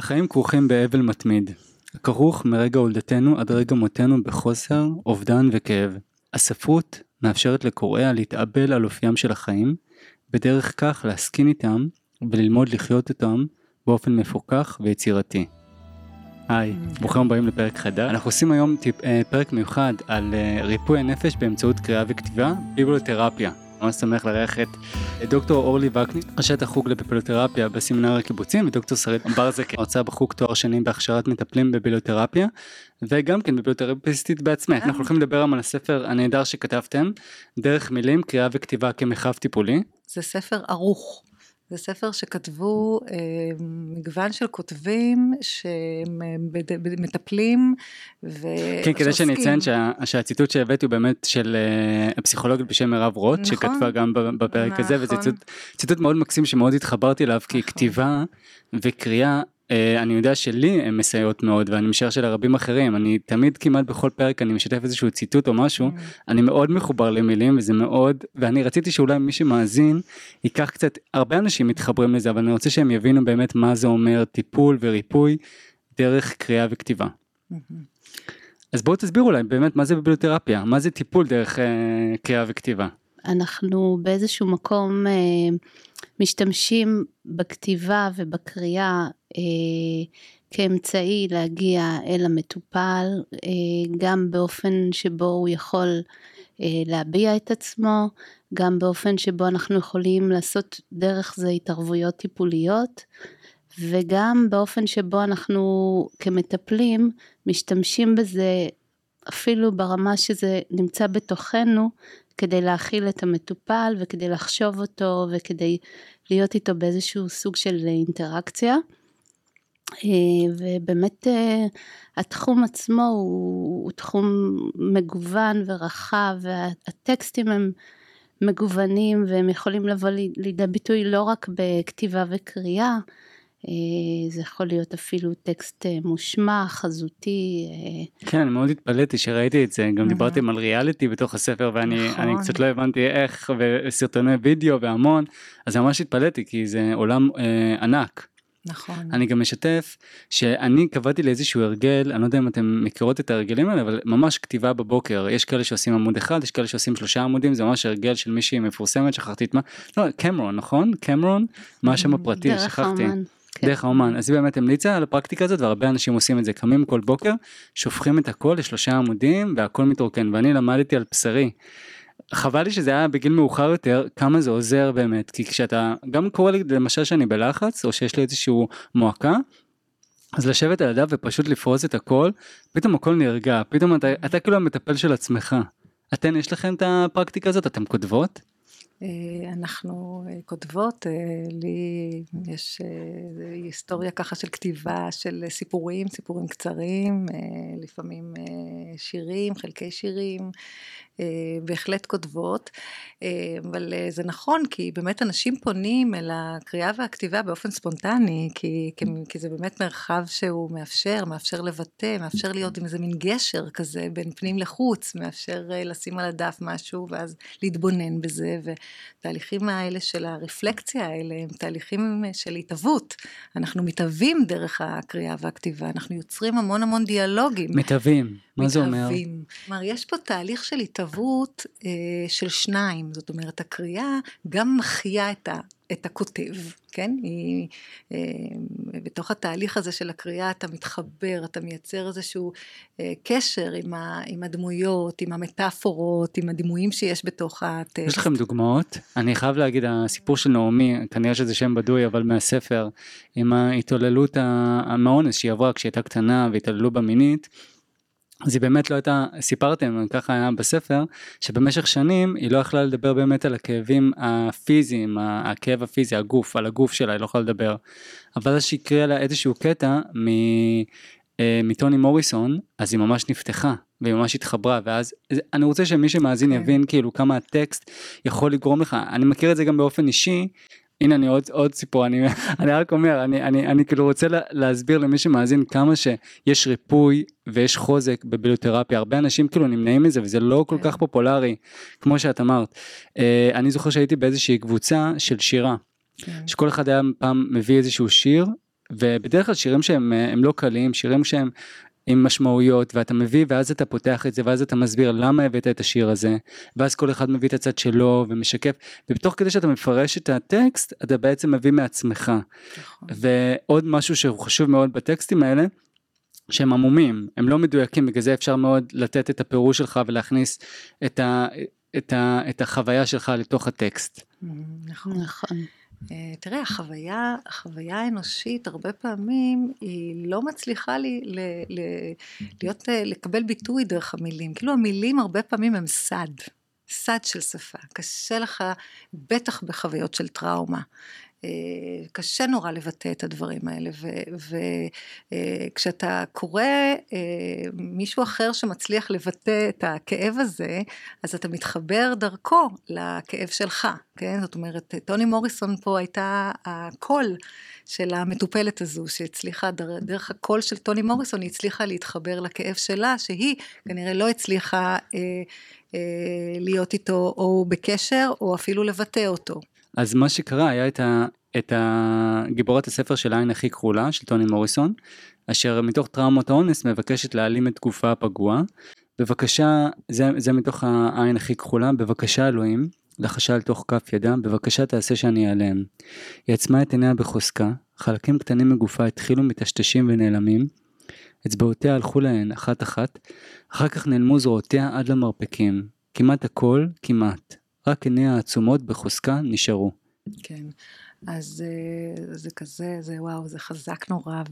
החיים כרוכים באבל מתמיד, כרוך מרגע הולדתנו עד רגע מותנו בחוסר, אובדן וכאב. הספרות מאפשרת לקוראיה להתאבל על אופיים של החיים, בדרך כך להסכין איתם וללמוד לחיות אותם באופן מפוקח ויצירתי. היי, ברוכים הבאים לפרק חדש. אנחנו עושים היום טיפ, אה, פרק מיוחד על אה, ריפוי הנפש באמצעות קריאה וכתיבה, ביבלותרפיה. ממש שמח לארח את דוקטור אורלי וקנין, ראשת החוג לביבליותרפיה בסמינר הקיבוצים, ודוקטור שרית ברזק, הרצאה בחוג תואר שני בהכשרת מטפלים בביבליותרפיה, וגם כן ביבליותרפיסטית בעצמך. אנחנו הולכים לדבר היום על הספר הנהדר שכתבתם, דרך מילים, קריאה וכתיבה כמחב טיפולי. זה ספר ערוך. זה ספר שכתבו אה, מגוון של כותבים שמטפלים ו... כן, כדי שאני אציין שה, שהציטוט שהבאתי הוא באמת של אה, הפסיכולוגית בשם מירב רוט, נכון, שכתבה גם בפרק נכון. הזה, וזה ציטוט, ציטוט מאוד מקסים שמאוד התחברתי אליו, כי נכון. כתיבה וקריאה אה, אני יודע שלי הן מסייעות מאוד ואני משער שלרבים אחרים אני תמיד כמעט בכל פרק אני משתף איזשהו ציטוט או משהו mm. אני מאוד מחובר למילים וזה מאוד ואני רציתי שאולי מי שמאזין ייקח קצת הרבה אנשים מתחברים לזה אבל אני רוצה שהם יבינו באמת מה זה אומר טיפול וריפוי דרך קריאה וכתיבה. Mm-hmm. אז בואו תסבירו אולי באמת מה זה ביבליותרפיה מה זה טיפול דרך אה, קריאה וכתיבה. אנחנו באיזשהו מקום אה, משתמשים בכתיבה ובקריאה אה, כאמצעי להגיע אל המטופל, אה, גם באופן שבו הוא יכול אה, להביע את עצמו, גם באופן שבו אנחנו יכולים לעשות דרך זה התערבויות טיפוליות, וגם באופן שבו אנחנו כמטפלים משתמשים בזה אפילו ברמה שזה נמצא בתוכנו כדי להכיל את המטופל וכדי לחשוב אותו וכדי להיות איתו באיזשהו סוג של אינטראקציה. אה, ובאמת אה, התחום עצמו הוא, הוא תחום מגוון ורחב והטקסטים הם מגוונים והם יכולים לבוא לידי ביטוי לא רק בכתיבה וקריאה, אה, זה יכול להיות אפילו טקסט מושמע, חזותי. כן, אני מאוד התפלאתי שראיתי את זה, גם דיברתם על ריאליטי בתוך הספר ואני נכון. קצת לא הבנתי איך, וסרטוני וידאו והמון, אז ממש התפלאתי כי זה עולם אה, ענק. נכון. אני גם משתף שאני קבעתי לאיזשהו הרגל, אני לא יודע אם אתם מכירות את ההרגלים האלה, אבל ממש כתיבה בבוקר, יש כאלה שעושים עמוד אחד, יש כאלה שעושים שלושה עמודים, זה ממש הרגל של מישהי מפורסמת, שכחתי את מה, לא, קמרון, נכון? קמרון? מה השם הפרטי? דרך שכחתי. האומן. כן. דרך האומן, אז היא באמת המליצה על הפרקטיקה הזאת והרבה אנשים עושים את זה, קמים כל בוקר, שופכים את הכל לשלושה עמודים והכל מתרוקן ואני למדתי על בשרי חבל לי שזה היה בגיל מאוחר יותר כמה זה עוזר באמת כי כשאתה גם קורה לי למשל שאני בלחץ או שיש לי איזשהו מועקה. אז לשבת על הדף ופשוט לפרוס את הכל פתאום הכל נרגע פתאום אתה, אתה כאילו המטפל של עצמך. אתן יש לכם את הפרקטיקה הזאת אתם כותבות? אה, אנחנו אה, כותבות, אה, לי יש היסטוריה ככה של כתיבה של סיפורים, סיפורים קצרים, לפעמים שירים, חלקי שירים, בהחלט כותבות, אבל זה נכון כי באמת אנשים פונים אל הקריאה והכתיבה באופן ספונטני, כי, כי זה באמת מרחב שהוא מאפשר, מאפשר לבטא, מאפשר להיות עם איזה מין גשר כזה בין פנים לחוץ, מאפשר לשים על הדף משהו ואז להתבונן בזה. התהליכים האלה של הרפלקציה האלה הם תהליכים של התהוות. אנחנו מתהווים דרך הקריאה והכתיבה, אנחנו יוצרים המון המון דיאלוגים. מתהווים, מה זה אומר? כלומר, יש פה תהליך של התהוות אה, של שניים, זאת אומרת, הקריאה גם מחיה את ה... את הכותב, כן? היא, אה, בתוך התהליך הזה של הקריאה אתה מתחבר, אתה מייצר איזשהו אה, קשר עם, ה, עם הדמויות, עם המטאפורות, עם הדימויים שיש בתוך הטקסט. יש לכם דוגמאות? אני חייב להגיד, הסיפור של נעמי, כנראה שזה שם בדוי, אבל מהספר, עם ההתעוללות, המאונס שהיא עברה כשהיא הייתה קטנה והתעללו בה מינית, אז היא באמת לא הייתה, סיפרתם, ככה היה בספר, שבמשך שנים היא לא יכלה לדבר באמת על הכאבים הפיזיים, הכאב הפיזי, הגוף, על הגוף שלה, היא לא יכולה לדבר. אבל אז שהקריאה לה איזשהו קטע מ, אה, מטוני מוריסון, אז היא ממש נפתחה, והיא ממש התחברה, ואז אני רוצה שמי שמאזין okay. כן. יבין כאילו כמה הטקסט יכול לגרום לך, אני מכיר את זה גם באופן אישי, הנה אני עוד, עוד סיפור, אני, אני רק אומר, אני, אני, אני כאילו רוצה לה, להסביר למי שמאזין כמה שיש ריפוי ויש חוזק בביליותרפיה, הרבה אנשים כאילו נמנעים מזה וזה לא כל כך כן. פופולרי, כמו שאת אמרת. אה, אני זוכר שהייתי באיזושהי קבוצה של שירה, כן. שכל אחד היה פעם מביא איזשהו שיר ובדרך כלל שירים שהם לא קלים, שירים שהם עם משמעויות ואתה מביא ואז אתה פותח את זה ואז אתה מסביר למה הבאת את השיר הזה ואז כל אחד מביא את הצד שלו ומשקף ובתוך כדי שאתה מפרש את הטקסט אתה בעצם מביא מעצמך. נכון. ועוד משהו שהוא חשוב מאוד בטקסטים האלה שהם עמומים הם לא מדויקים בגלל זה אפשר מאוד לתת את הפירוש שלך ולהכניס את, ה, את, ה, את החוויה שלך לתוך הטקסט. נכון. נכון. אה, תראה, החוויה, החוויה האנושית הרבה פעמים היא לא מצליחה לי, ל, ל, להיות, אה, לקבל ביטוי דרך המילים. כאילו המילים הרבה פעמים הם סד, סד של שפה. קשה לך, בטח בחוויות של טראומה. אה, קשה נורא לבטא את הדברים האלה, וכשאתה אה, קורא אה, מישהו אחר שמצליח לבטא את הכאב הזה, אז אתה מתחבר דרכו לכאב שלך, כן? זאת אומרת, טוני מוריסון פה הייתה הקול של המטופלת הזו, שהצליחה, דרך הקול של טוני מוריסון, היא הצליחה להתחבר לכאב שלה, שהיא כנראה לא הצליחה להיות איתו או בקשר, או אפילו לבטא אותו. אז מה שקרה היה את, ה, את גיבורת הספר של העין הכי כחולה של טוני מוריסון, אשר מתוך טראומות האונס מבקשת להעלים את גופה הפגוע. בבקשה, זה, זה מתוך העין הכי כחולה, בבקשה אלוהים, לחשה על תוך כף ידה, בבקשה תעשה שאני אעלם. היא עצמה את עיניה בחוזקה, חלקים קטנים מגופה התחילו מטשטשים ונעלמים, אצבעותיה הלכו להן אחת אחת, אחר כך נעלמו זרועותיה עד למרפקים. כמעט הכל, כמעט. רק עיניה העצומות בחוזקה נשארו. כן, אז אה, זה כזה, זה וואו, זה חזק נורא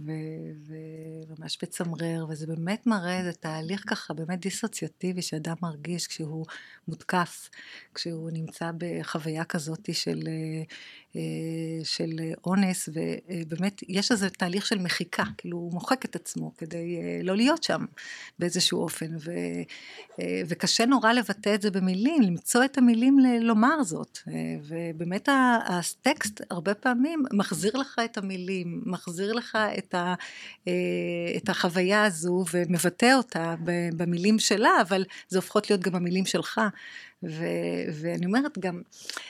וממש מצמרר, וזה באמת מראה, זה תהליך ככה באמת דיסוציאטיבי שאדם מרגיש כשהוא מותקף, כשהוא נמצא בחוויה כזאת של אה, של אונס, ובאמת יש איזה תהליך של מחיקה, כאילו הוא מוחק את עצמו כדי אה, לא להיות שם באיזשהו אופן, ו, אה, וקשה נורא לבטא את זה במילים, למצוא את המילים לומר זאת, ובאמת הטקסט הרבה פעמים מחזיר לך את המילים, מחזיר לך את, ה, את החוויה הזו ומבטא אותה במילים שלה, אבל זה הופכות להיות גם המילים שלך. ו, ואני אומרת גם,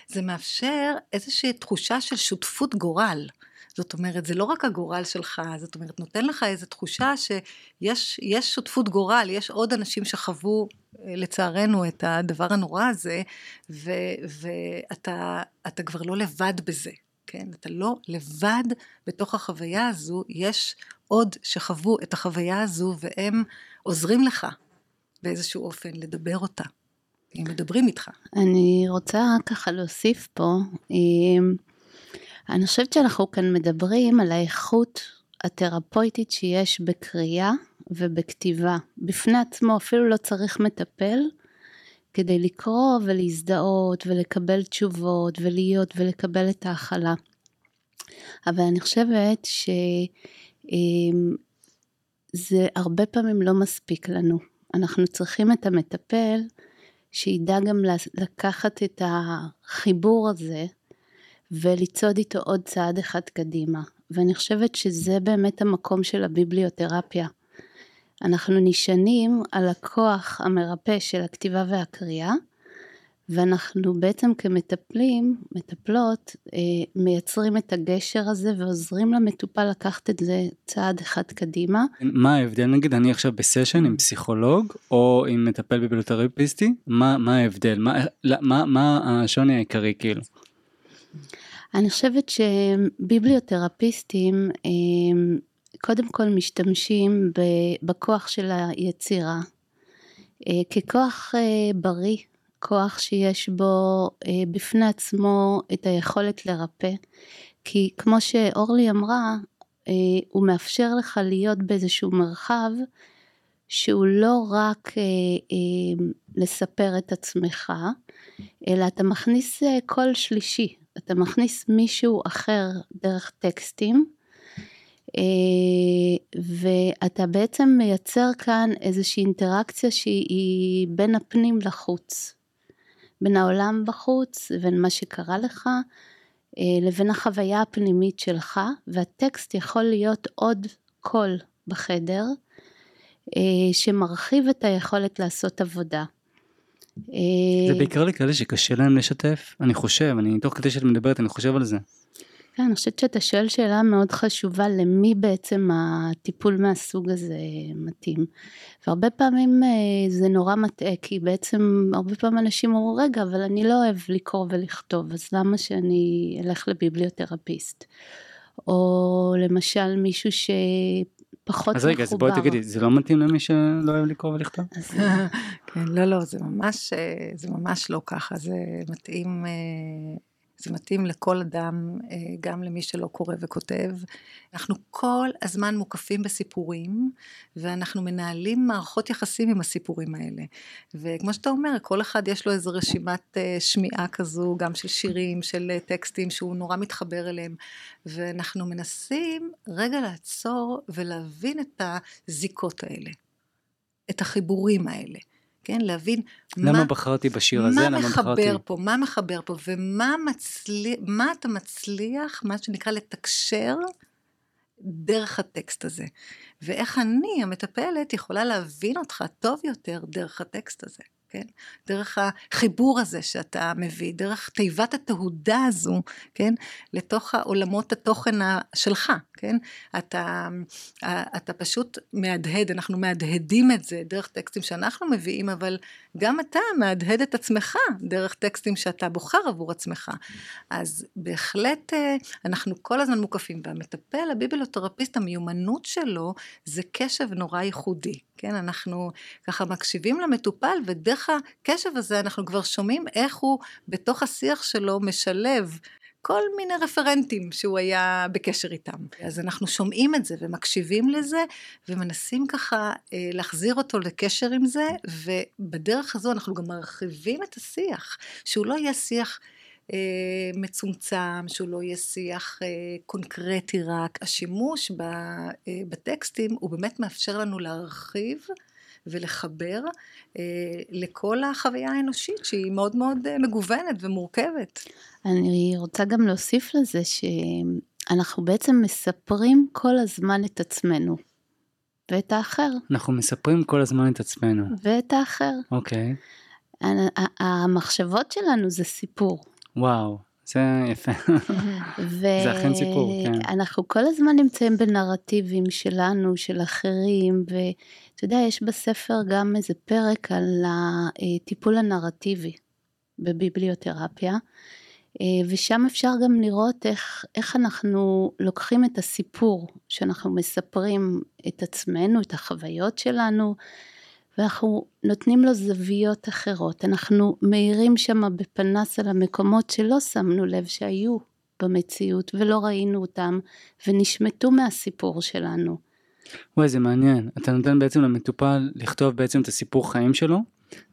זה מאפשר איזושהי תחושה של שותפות גורל. זאת אומרת, זה לא רק הגורל שלך, זאת אומרת, נותן לך איזו תחושה שיש שותפות גורל, יש עוד אנשים שחוו לצערנו את הדבר הנורא הזה, ו, ואתה כבר לא לבד בזה, כן? אתה לא לבד בתוך החוויה הזו, יש עוד שחוו את החוויה הזו והם עוזרים לך באיזשהו אופן לדבר אותה. אם מדברים איתך. אני רוצה ככה להוסיף פה, אמ, אני חושבת שאנחנו כאן מדברים על האיכות התרפויטית שיש בקריאה ובכתיבה. בפני עצמו אפילו לא צריך מטפל כדי לקרוא ולהזדהות ולקבל תשובות ולהיות ולקבל את ההכלה. אבל אני חושבת שזה אמ, הרבה פעמים לא מספיק לנו. אנחנו צריכים את המטפל שידע גם לקחת את החיבור הזה ולצעוד איתו עוד צעד אחד קדימה. ואני חושבת שזה באמת המקום של הביבליותרפיה. אנחנו נשענים על הכוח המרפא של הכתיבה והקריאה, ואנחנו בעצם כמטפלים, מטפלות, אה, מייצרים את הגשר הזה ועוזרים למטופל לקחת את זה צעד אחד קדימה. מה ההבדל נגיד אני עכשיו בסשן עם פסיכולוג או עם מטפל ביבליותרפיסטי? מה, מה ההבדל? מה, מה, מה השוני העיקרי כאילו? אני חושבת שביבליותרפיסטים אה, קודם כל משתמשים בכוח של היצירה אה, ככוח בריא כוח שיש בו אה, בפני עצמו את היכולת לרפא. כי כמו שאורלי אמרה, אה, הוא מאפשר לך להיות באיזשהו מרחב שהוא לא רק אה, אה, לספר את עצמך, אלא אתה מכניס אה, קול שלישי, אתה מכניס מישהו אחר דרך טקסטים, אה, ואתה בעצם מייצר כאן איזושהי אינטראקציה שהיא בין הפנים לחוץ. בין העולם בחוץ, לבין מה שקרה לך, אה, לבין החוויה הפנימית שלך, והטקסט יכול להיות עוד קול בחדר, אה, שמרחיב את היכולת לעשות עבודה. זה בעיקר לכאלה שקשה להם לשתף, אני חושב, אני תוך כדי שאת מדברת אני חושב על זה. כן, אני חושבת שאתה שואל שאלה מאוד חשובה למי בעצם הטיפול מהסוג הזה מתאים. והרבה פעמים אה, זה נורא מטעה, כי בעצם הרבה פעמים אנשים אומרים, רגע, אבל אני לא אוהב לקרוא ולכתוב, אז למה שאני אלך לביבליותרפיסט? או למשל מישהו שפחות מחובר. אז רגע, אז בואי תגידי, זה לא מתאים למי שלא אוהב לקרוא ולכתוב? כן, לא, לא, זה ממש, אה, זה ממש לא ככה, זה מתאים אה, זה מתאים לכל אדם, אה, גם למי שלא קורא וכותב. אנחנו כל הזמן מוקפים בסיפורים, ואנחנו מנהלים מערכות יחסים עם הסיפורים האלה. וכמו שאתה אומר, כל אחד יש לו איזו רשימת אה, שמיעה כזו, גם של שירים, של אה, טקסטים, שהוא נורא מתחבר אליהם. ואנחנו מנסים רגע לעצור ולהבין את הזיקות האלה, את החיבורים האלה. כן? להבין למה מה... בחרתי בשיר הזה, למה בחרתי... מה מחבר פה, מה מחבר פה, ומה מצליח, מה אתה מצליח, מה שנקרא לתקשר דרך הטקסט הזה. ואיך אני, המטפלת, יכולה להבין אותך טוב יותר דרך הטקסט הזה. כן? דרך החיבור הזה שאתה מביא, דרך תיבת התהודה הזו, כן? לתוך העולמות התוכן שלך, כן? אתה, אתה פשוט מהדהד, אנחנו מהדהדים את זה דרך טקסטים שאנחנו מביאים, אבל גם אתה מהדהד את עצמך דרך טקסטים שאתה בוחר עבור עצמך. אז בהחלט אה, אנחנו כל הזמן מוקפים, והמטפל, הביבלותרפיסט, המיומנות שלו זה קשב נורא ייחודי. כן, אנחנו ככה מקשיבים למטופל, ודרך הקשב הזה אנחנו כבר שומעים איך הוא בתוך השיח שלו משלב כל מיני רפרנטים שהוא היה בקשר איתם. אז אנחנו שומעים את זה ומקשיבים לזה, ומנסים ככה אה, להחזיר אותו לקשר עם זה, ובדרך הזו אנחנו גם מרחיבים את השיח, שהוא לא יהיה שיח... אה, מצומצם, שהוא לא יהיה שיח אה, קונקרטי רק. השימוש ב, אה, בטקסטים הוא באמת מאפשר לנו להרחיב ולחבר אה, לכל החוויה האנושית שהיא מאוד מאוד אה, מגוונת ומורכבת. אני רוצה גם להוסיף לזה שאנחנו בעצם מספרים כל הזמן את עצמנו. ואת האחר. אנחנו מספרים כל הזמן את עצמנו. ואת האחר. אוקיי. המחשבות שלנו זה סיפור. וואו, זה יפה. זה אכן סיפור, כן. ואנחנו כל הזמן נמצאים בנרטיבים שלנו, של אחרים, ואתה יודע, יש בספר גם איזה פרק על הטיפול הנרטיבי בביבליותרפיה, ושם אפשר גם לראות איך, איך אנחנו לוקחים את הסיפור שאנחנו מספרים את עצמנו, את החוויות שלנו, ואנחנו נותנים לו זוויות אחרות. אנחנו מאירים שם בפנס על המקומות שלא שמנו לב שהיו במציאות ולא ראינו אותם ונשמטו מהסיפור שלנו. וואי זה מעניין, אתה נותן בעצם למטופל לכתוב בעצם את הסיפור חיים שלו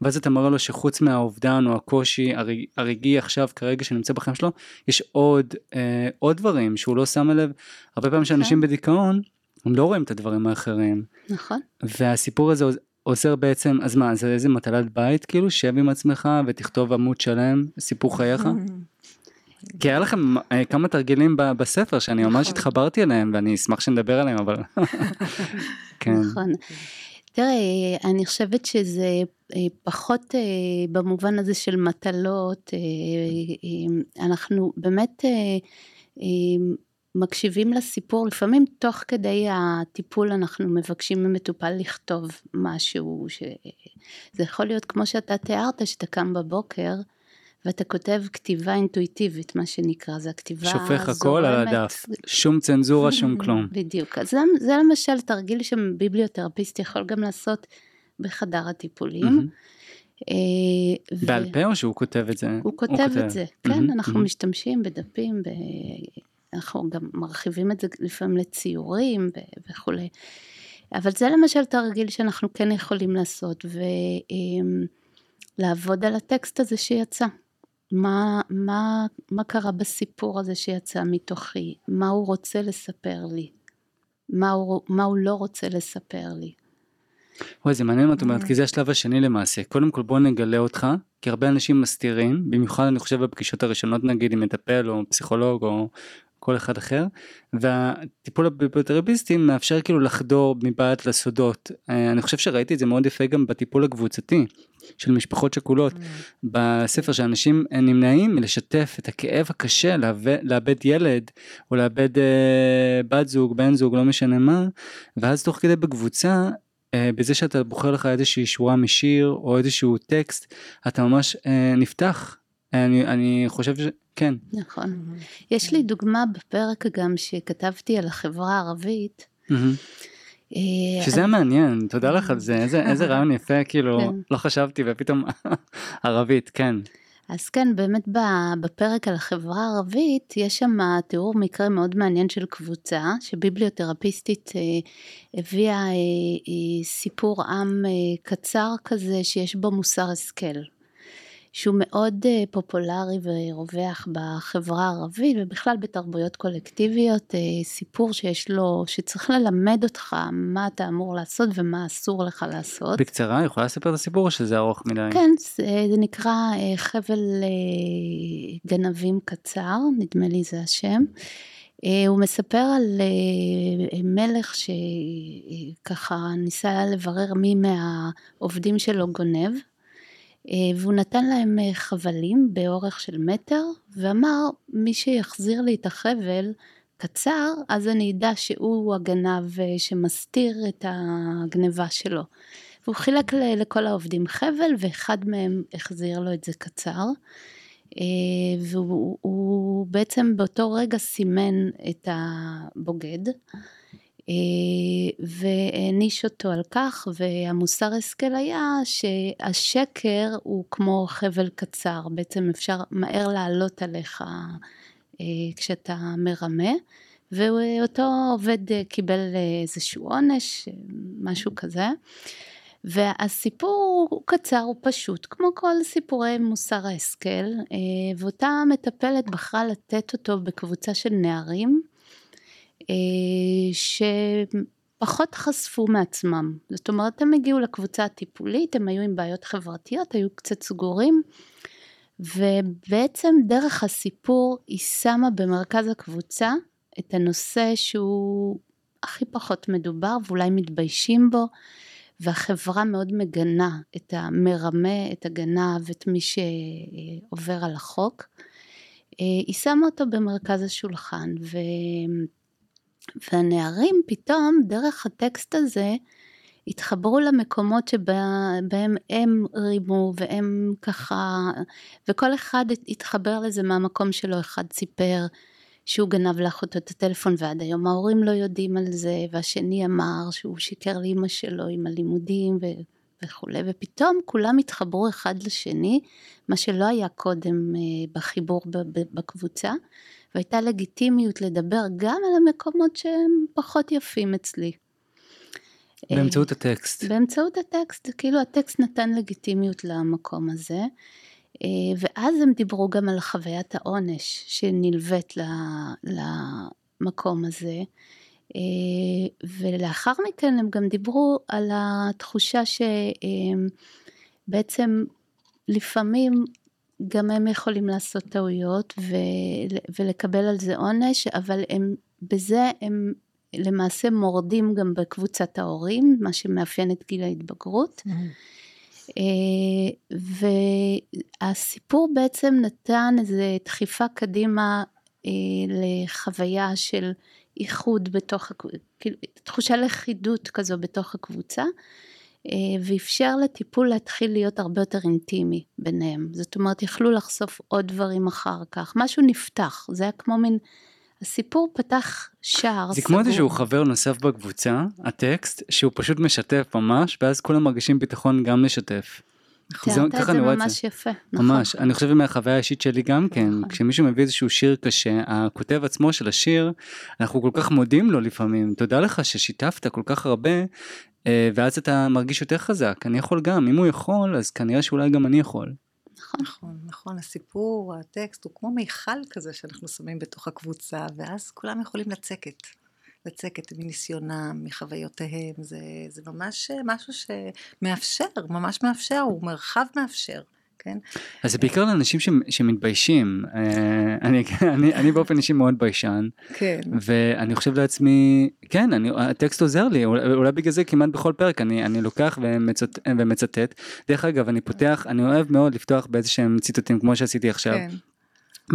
ואז אתה מראה לו שחוץ מהאובדן או הקושי הרגעי עכשיו כרגע שנמצא בחיים שלו יש עוד אה, עוד דברים שהוא לא שם לב הרבה פעמים שאנשים כן. בדיכאון הם לא רואים את הדברים האחרים. נכון. והסיפור הזה עוזר בעצם, אז מה, זה איזה מטלת בית כאילו, שב עם עצמך ותכתוב עמוד שלם, סיפור חייך? כי היה לכם אה, כמה תרגילים בספר שאני ממש נכון. התחברתי אליהם ואני אשמח שנדבר עליהם אבל כן. נכון. תראה אני חושבת שזה אה, פחות אה, במובן הזה של מטלות אנחנו באמת מקשיבים לסיפור, לפעמים תוך כדי הטיפול אנחנו מבקשים ממטופל לכתוב משהו, ש... זה יכול להיות כמו שאתה תיארת, שאתה קם בבוקר ואתה כותב כתיבה אינטואיטיבית, מה שנקרא, זה הכתיבה זורמת. שופך הכל על הדף, שום צנזורה, שום כלום. בדיוק, אז זה, זה למשל תרגיל שביבליותרפיסט יכול גם לעשות בחדר הטיפולים. בעל פה או שהוא כותב את זה? הוא כותב את זה, כן, אנחנו משתמשים בדפים, אנחנו גם מרחיבים את זה לפעמים לציורים וכולי. אבל זה למשל תרגיל שאנחנו כן יכולים לעשות ולעבוד על הטקסט הזה שיצא. מה, מה, מה קרה בסיפור הזה שיצא מתוכי? מה הוא רוצה לספר לי? מה הוא, מה הוא לא רוצה לספר לי? וואי זה מעניין מה את אומרת כי זה השלב השני למעשה קודם כל בוא נגלה אותך כי הרבה אנשים מסתירים במיוחד אני חושב בפגישות הראשונות נגיד עם מטפל או פסיכולוג או כל אחד אחר, והטיפול הביבליותרפיסטי מאפשר כאילו לחדור מבעד לסודות. אה, אני חושב שראיתי את זה מאוד יפה גם בטיפול הקבוצתי של משפחות שכולות, mm. בספר שאנשים נמנעים מלשתף את הכאב הקשה לאבד, לאבד ילד, או לאבד אה, בת זוג, בן זוג, לא משנה מה, ואז תוך כדי בקבוצה, אה, בזה שאתה בוחר לך איזושהי שורה משיר או איזשהו טקסט, אתה ממש אה, נפתח. אני, אני חושב ש... כן. נכון. Mm-hmm. יש לי דוגמה בפרק גם שכתבתי על החברה הערבית. Mm-hmm. שזה אני... מעניין, תודה לך על זה, איזה, איזה רעיון יפה, כאילו, כן. לא חשבתי ופתאום ערבית, כן. אז כן, באמת בפרק על החברה הערבית, יש שם תיאור מקרה מאוד מעניין של קבוצה, שביבליותרפיסטית אה, הביאה אה, אה, סיפור עם קצר כזה, שיש בו מוסר השכל. שהוא מאוד אה, פופולרי ורווח בחברה הערבית ובכלל בתרבויות קולקטיביות, אה, סיפור שיש לו, שצריך ללמד אותך מה אתה אמור לעשות ומה אסור לך לעשות. בקצרה, יכולה לספר את הסיפור או שזה ארוך מדי? כן, זה, זה נקרא אה, חבל גנבים קצר, נדמה לי זה השם. הוא מספר על מלך שככה ניסה לברר מי מהעובדים שלו גונב. אה, והוא נתן להם אה, חבלים באורך של מטר ואמר מי שיחזיר לי את החבל קצר אז אני אדע שהוא הגנב אה, שמסתיר את הגניבה שלו. והוא חילק לכל העובדים חבל ואחד מהם החזיר לו את זה קצר. והוא בעצם באותו רגע סימן את הבוגד. אה, והעניש אותו על כך והמוסר השכל היה שהשקר הוא כמו חבל קצר. בעצם אפשר מהר לעלות עליך אה, כשאתה מרמה. ואותו עובד אה, קיבל איזשהו עונש משהו כזה. והסיפור הוא קצר הוא פשוט. כמו כל סיפורי מוסר ההשכל ואותה מטפלת בחרה לתת אותו בקבוצה של נערים שפחות חשפו מעצמם. זאת אומרת, הם הגיעו לקבוצה הטיפולית, הם היו עם בעיות חברתיות, היו קצת סגורים, ובעצם דרך הסיפור היא שמה במרכז הקבוצה את הנושא שהוא הכי פחות מדובר ואולי מתביישים בו, והחברה מאוד מגנה את המרמה, את הגנב, את מי שעובר על החוק. אה, היא שמה אותו במרכז השולחן, ו... והנערים פתאום דרך הטקסט הזה התחברו למקומות שבהם הם רימו והם ככה וכל אחד התחבר לזה מהמקום שלו. אחד סיפר שהוא גנב לאחותו את הטלפון ועד היום ההורים לא יודעים על זה והשני אמר שהוא שיקר לאמא שלו עם הלימודים ו... וכולי. ופתאום כולם התחברו אחד לשני מה שלא היה קודם אה, בחיבור בקבוצה והייתה לגיטימיות לדבר גם על המקומות שהם פחות יפים אצלי. באמצעות הטקסט. באמצעות הטקסט, כאילו הטקסט נתן לגיטימיות למקום הזה. אה, ואז הם דיברו גם על חוויית העונש שנלווית למקום הזה. אה, ולאחר מכן הם גם דיברו על התחושה שבעצם לפעמים גם הם יכולים לעשות טעויות ו- ולקבל על זה עונש, אבל הם, בזה הם למעשה מורדים גם בקבוצת ההורים, מה שמאפיין את גיל ההתבגרות. Mm-hmm. והסיפור בעצם נתן איזו דחיפה קדימה אה, לחוויה של איחוד בתוך, כאילו, תחושה לכידות כזו בתוך הקבוצה. אה, ואפשר לטיפול להתחיל להיות הרבה יותר אינטימי ביניהם. זאת אומרת, יכלו לחשוף עוד דברים אחר כך, משהו נפתח, זה היה כמו מין, הסיפור פתח שער זה. כמו איזשהו חבר נוסף בקבוצה, הטקסט, שהוא פשוט משתף ממש, ואז כולם מרגישים ביטחון גם לשתף. תיארת את זה ממש יפה. ממש, נכון. אני חושב מהחוויה האישית שלי גם כן, נכון. כשמישהו מביא איזשהו שיר קשה, הכותב עצמו של השיר, אנחנו כל כך מודים לו לפעמים, תודה לך ששיתפת כל כך הרבה, ואז אתה מרגיש יותר חזק, אני יכול גם, אם הוא יכול, אז כנראה שאולי גם אני יכול. נכון, נכון, נכון, הסיפור, הטקסט הוא כמו מיכל כזה שאנחנו שמים בתוך הקבוצה, ואז כולם יכולים לצקת. לצקת מניסיונם, מחוויותיהם, זה, זה ממש משהו שמאפשר, ממש מאפשר, הוא מרחב מאפשר. כן? אז זה בעיקר לאנשים ש, שמתביישים, אה, אני, אני, אני באופן אישי מאוד ביישן, כן. ואני חושב לעצמי, כן, אני, הטקסט עוזר לי, אולי, אולי בגלל זה כמעט בכל פרק אני, אני לוקח ומצט, ומצטט, דרך אגב אני פותח, אני אוהב מאוד לפתוח באיזה שהם ציטוטים כמו שעשיתי עכשיו. כן.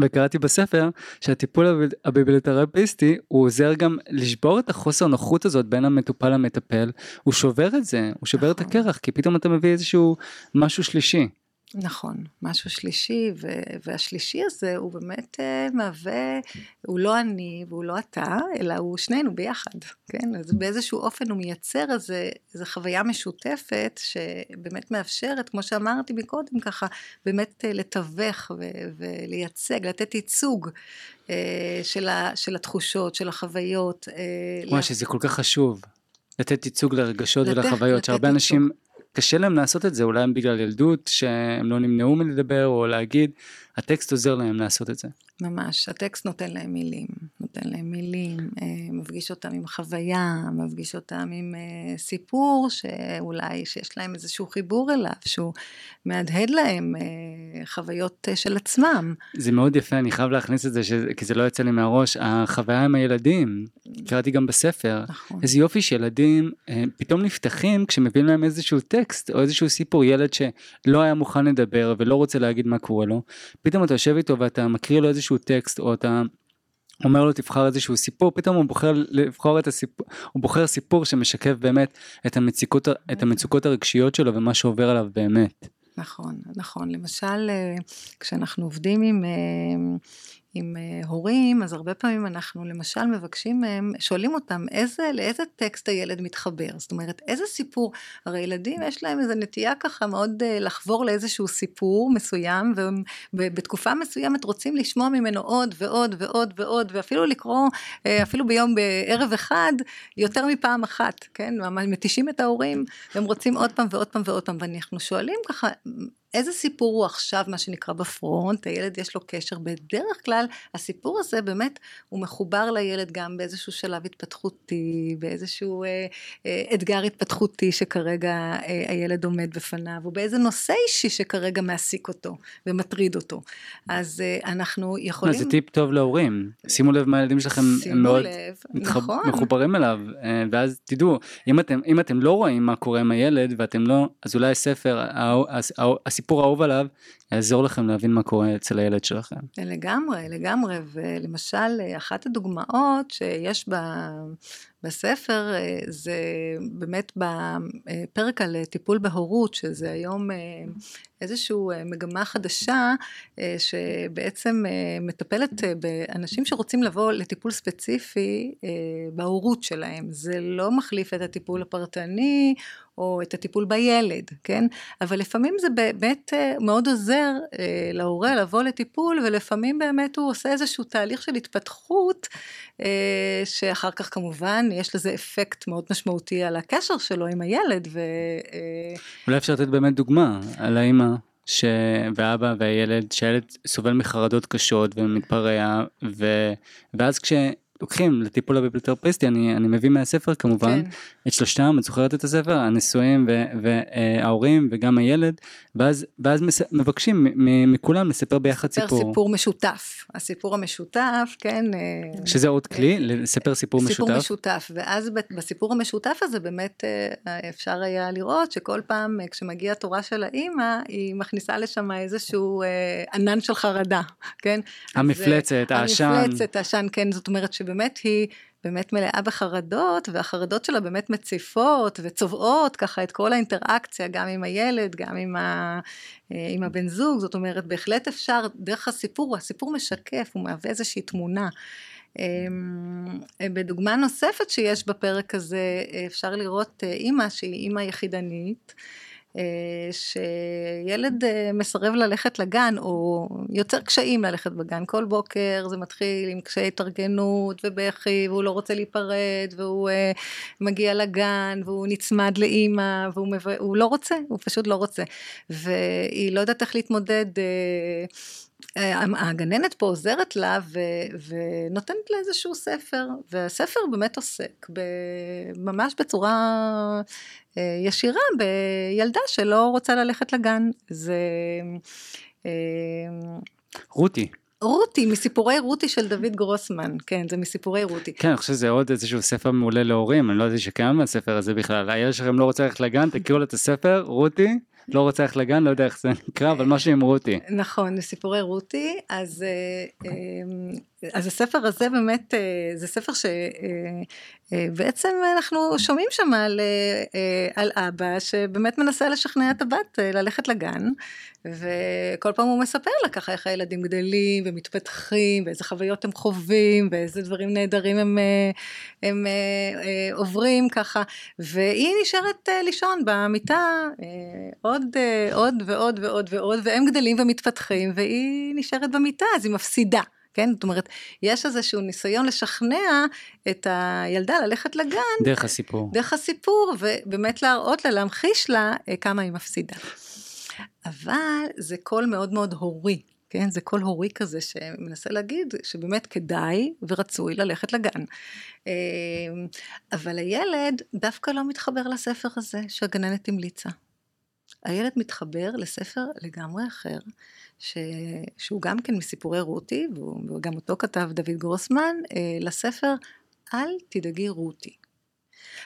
וקראתי בספר שהטיפול הביבליותרפיסטי הוא עוזר גם לשבור את החוסר נוחות הזאת בין המטופל למטפל, הוא שובר את זה, הוא שובר את נכון. הקרח, כי פתאום אתה מביא איזשהו משהו שלישי. נכון, משהו שלישי, ו- והשלישי הזה הוא באמת uh, מהווה, הוא לא אני והוא לא אתה, אלא הוא שנינו ביחד, כן? אז באיזשהו אופן הוא מייצר איזה, איזה חוויה משותפת, שבאמת מאפשרת, כמו שאמרתי מקודם, ככה, באמת uh, לתווך ו- ולייצג, לתת ייצוג uh, של, ה- של התחושות, של החוויות. Uh, וואי, שזה כל כך חשוב, לתת ייצוג לרגשות לתת- ולחוויות, לתת שהרבה ייצוג. אנשים, קשה להם לעשות את זה, אולי הם בגלל ילדות, שהם לא נמנעו מלדבר או להגיד, הטקסט עוזר להם לעשות את זה. ממש, הטקסט נותן להם מילים, נותן להם מילים, אה, מפגיש אותם עם חוויה, מפגיש אותם עם אה, סיפור שאולי שיש להם איזשהו חיבור אליו, שהוא מהדהד להם אה, חוויות של עצמם. זה מאוד יפה, אני חייב להכניס את זה, ש... כי זה לא יצא לי מהראש, החוויה עם הילדים, קראתי גם בספר, נכון. איזה יופי שילדים פתאום נפתחים כשמביאים להם איזשהו טקסט או איזשהו סיפור, ילד שלא היה מוכן לדבר ולא רוצה להגיד מה קורה לו, פתאום אתה יושב איתו ואתה מקריא לו איזשהו טקסט או אתה אומר לו תבחר איזשהו סיפור, פתאום הוא בוחר לבחור את הסיפור, הוא בוחר סיפור שמשקף באמת את המצוקות, את המצוקות הרגשיות שלו ומה שעובר עליו באמת. נכון, נכון. למשל, אה, כשאנחנו עובדים עם, אה, עם אה, הורים, אז הרבה פעמים אנחנו למשל מבקשים מהם, שואלים אותם איזה, לאיזה טקסט הילד מתחבר. זאת אומרת, איזה סיפור, הרי ילדים יש להם איזו נטייה ככה מאוד אה, לחבור לאיזשהו סיפור מסוים, ובתקופה מסוימת רוצים לשמוע ממנו עוד ועוד ועוד ועוד, ואפילו לקרוא, אה, אפילו ביום בערב אחד, יותר מפעם אחת, כן? ממש מתישים את ההורים, והם רוצים עוד פעם ועוד פעם ועוד פעם, ואנחנו שואלים ככה, איזה סיפור הוא עכשיו, מה שנקרא בפרונט, הילד יש לו קשר, בדרך כלל הסיפור הזה באמת, הוא מחובר לילד גם באיזשהו שלב התפתחותי, באיזשהו אה, אה, אתגר התפתחותי שכרגע אה, הילד עומד בפניו, או באיזה נושא אישי שכרגע מעסיק אותו ומטריד אותו. אז אה, אנחנו יכולים... זה טיפ טוב להורים, שימו לב מה הילדים שלכם שימו מאוד לב, מתחב... נכון. מחוברים אליו, אה, ואז תדעו, אם אתם, אם אתם לא רואים מה קורה עם הילד ואתם לא, אז אולי ספר, הא- הא- הסיפור האהוב עליו, יעזור לכם להבין מה קורה אצל הילד שלכם. לגמרי, לגמרי, ולמשל אחת הדוגמאות שיש ב, בספר אה, זה באמת בפרק על טיפול בהורות, שזה היום אה, איזושהי מגמה חדשה אה, שבעצם מטפלת באנשים שרוצים לבוא לטיפול ספציפי בהורות שלהם, זה לא מחליף את הטיפול הפרטני או את הטיפול בילד, כן? אבל לפעמים זה באמת מאוד עוזר להורה לבוא לטיפול ולפעמים באמת הוא עושה איזשהו תהליך של התפתחות שאחר כך כמובן יש לזה אפקט מאוד משמעותי על הקשר שלו עם הילד. ו... אולי אפשר לתת באמת דוגמה על האימא ש... ואבא והילד, שהילד סובל מחרדות קשות ומתפרע, ו... ואז כש... לוקחים לטיפול הביבליותרפיסטי, אני, אני מביא מהספר כמובן, כן. את שלושתם, את זוכרת את הספר? הנשואים וההורים וגם הילד, ואז, ואז מס, מבקשים מכולם לספר ביחד לספר סיפור. סיפור משותף, הסיפור המשותף, כן. אה, שזה עוד כלי, לספר סיפור משותף. סיפור משותף, ואז בסיפור המשותף הזה באמת אה, אפשר היה לראות שכל פעם אה, כשמגיע תורה של האימא, היא מכניסה לשם איזשהו אה, ענן של חרדה, כן? המפלצת, אה, העשן. המפלצת, העשן, כן, זאת אומרת שבאמת היא באמת מלאה בחרדות, והחרדות שלה באמת מציפות וצובעות ככה את כל האינטראקציה, גם עם הילד, גם עם, ה, אה, עם הבן זוג, זאת אומרת, בהחלט אפשר, דרך הסיפור, הסיפור משקף, הוא מהווה איזושהי תמונה. אמ, בדוגמה נוספת שיש בפרק הזה, אפשר לראות אה, אימא שהיא אימא יחידנית, שילד אה, מסרב ללכת לגן או יוצר קשיים ללכת בגן. כל בוקר זה מתחיל עם קשיי התארגנות ובכי והוא לא רוצה להיפרד והוא אה, מגיע לגן והוא נצמד לאימא והוא מב... לא רוצה הוא פשוט לא רוצה. והיא לא יודעת איך להתמודד אה, הגננת פה עוזרת לה ו, ונותנת לה איזשהו ספר, והספר באמת עוסק ממש בצורה אה, ישירה בילדה שלא רוצה ללכת לגן. זה... אה, רותי. רותי, מסיפורי רותי של דוד גרוסמן, כן, זה מסיפורי רותי. כן, אני חושב שזה עוד איזשהו ספר מעולה להורים, אני לא יודעת שקיים הספר הזה בכלל, הילד שלכם לא רוצה ללכת לגן, תקראו לו את הספר, רותי, לא רוצה ללכת לגן, לא יודע איך זה נקרא, אבל משהו עם רותי. נכון, סיפורי רותי, אז, אה, אה, אז הספר הזה באמת, אה, זה ספר שבעצם אנחנו שומעים שם על, על אבא שבאמת מנסה לשכנע את הבת ללכת לגן, וכל פעם הוא מספר לה ככה איך הילדים גדלים ומתפתחים, ואיזה חוויות הם חווים, ואיזה דברים נהדרים הם, הם עוברים ככה, והיא נשארת לישון במיטה עוד, עוד ועוד ועוד ועוד, והם גדלים ומתפתחים, והיא נשארת במיטה, אז היא מפסידה. כן? זאת אומרת, יש איזשהו ניסיון לשכנע את הילדה ללכת לגן. דרך הסיפור. דרך הסיפור, ובאמת להראות לה, להמחיש לה כמה היא מפסידה. אבל זה קול מאוד מאוד הורי, כן? זה קול הורי כזה שמנסה להגיד שבאמת כדאי ורצוי ללכת לגן. אמ, אבל הילד דווקא לא מתחבר לספר הזה שהגננת המליצה. הילד מתחבר לספר לגמרי אחר, ש... שהוא גם כן מסיפורי רותי, וגם אותו כתב דוד גרוסמן, אה, לספר אל תדאגי רותי.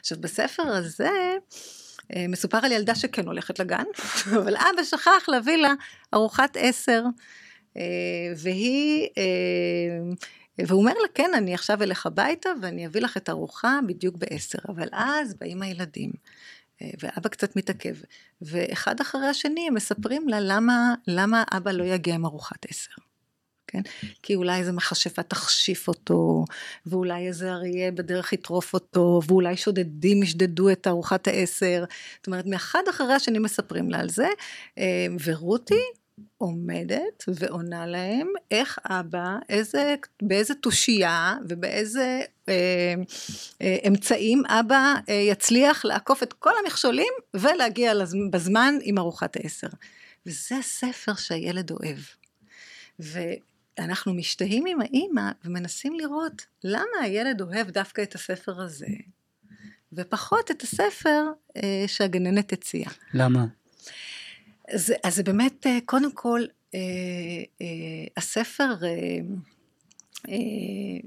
עכשיו בספר הזה אה, מסופר על ילדה שכן הולכת לגן, אבל אבא שכח להביא לה ארוחת עשר, אה, והיא, והוא אומר לה, כן, אני עכשיו אלך הביתה ואני אביא לך את הארוחה בדיוק בעשר, אבל אז באים הילדים. ואבא קצת מתעכב, ואחד אחרי השני הם מספרים לה למה, למה אבא לא יגיע עם ארוחת עשר. כן? כי אולי איזה מכשפה תכשיף אותו, ואולי איזה אריה בדרך יטרוף אותו, ואולי שודדים ישדדו את ארוחת העשר. זאת אומרת, מאחד אחרי השני מספרים לה על זה, אה, ורותי עומדת ועונה להם איך אבא, איזה, באיזה תושייה ובאיזה אה, אה, אמצעים אבא אה, יצליח לעקוף את כל המכשולים ולהגיע בזמן עם ארוחת העשר. וזה הספר שהילד אוהב. ואנחנו משתהים עם האימא ומנסים לראות למה הילד אוהב דווקא את הספר הזה, ופחות את הספר אה, שהגננת הציעה. למה? אז, זה באמת, אה, קודם כל, אה, אה, הספר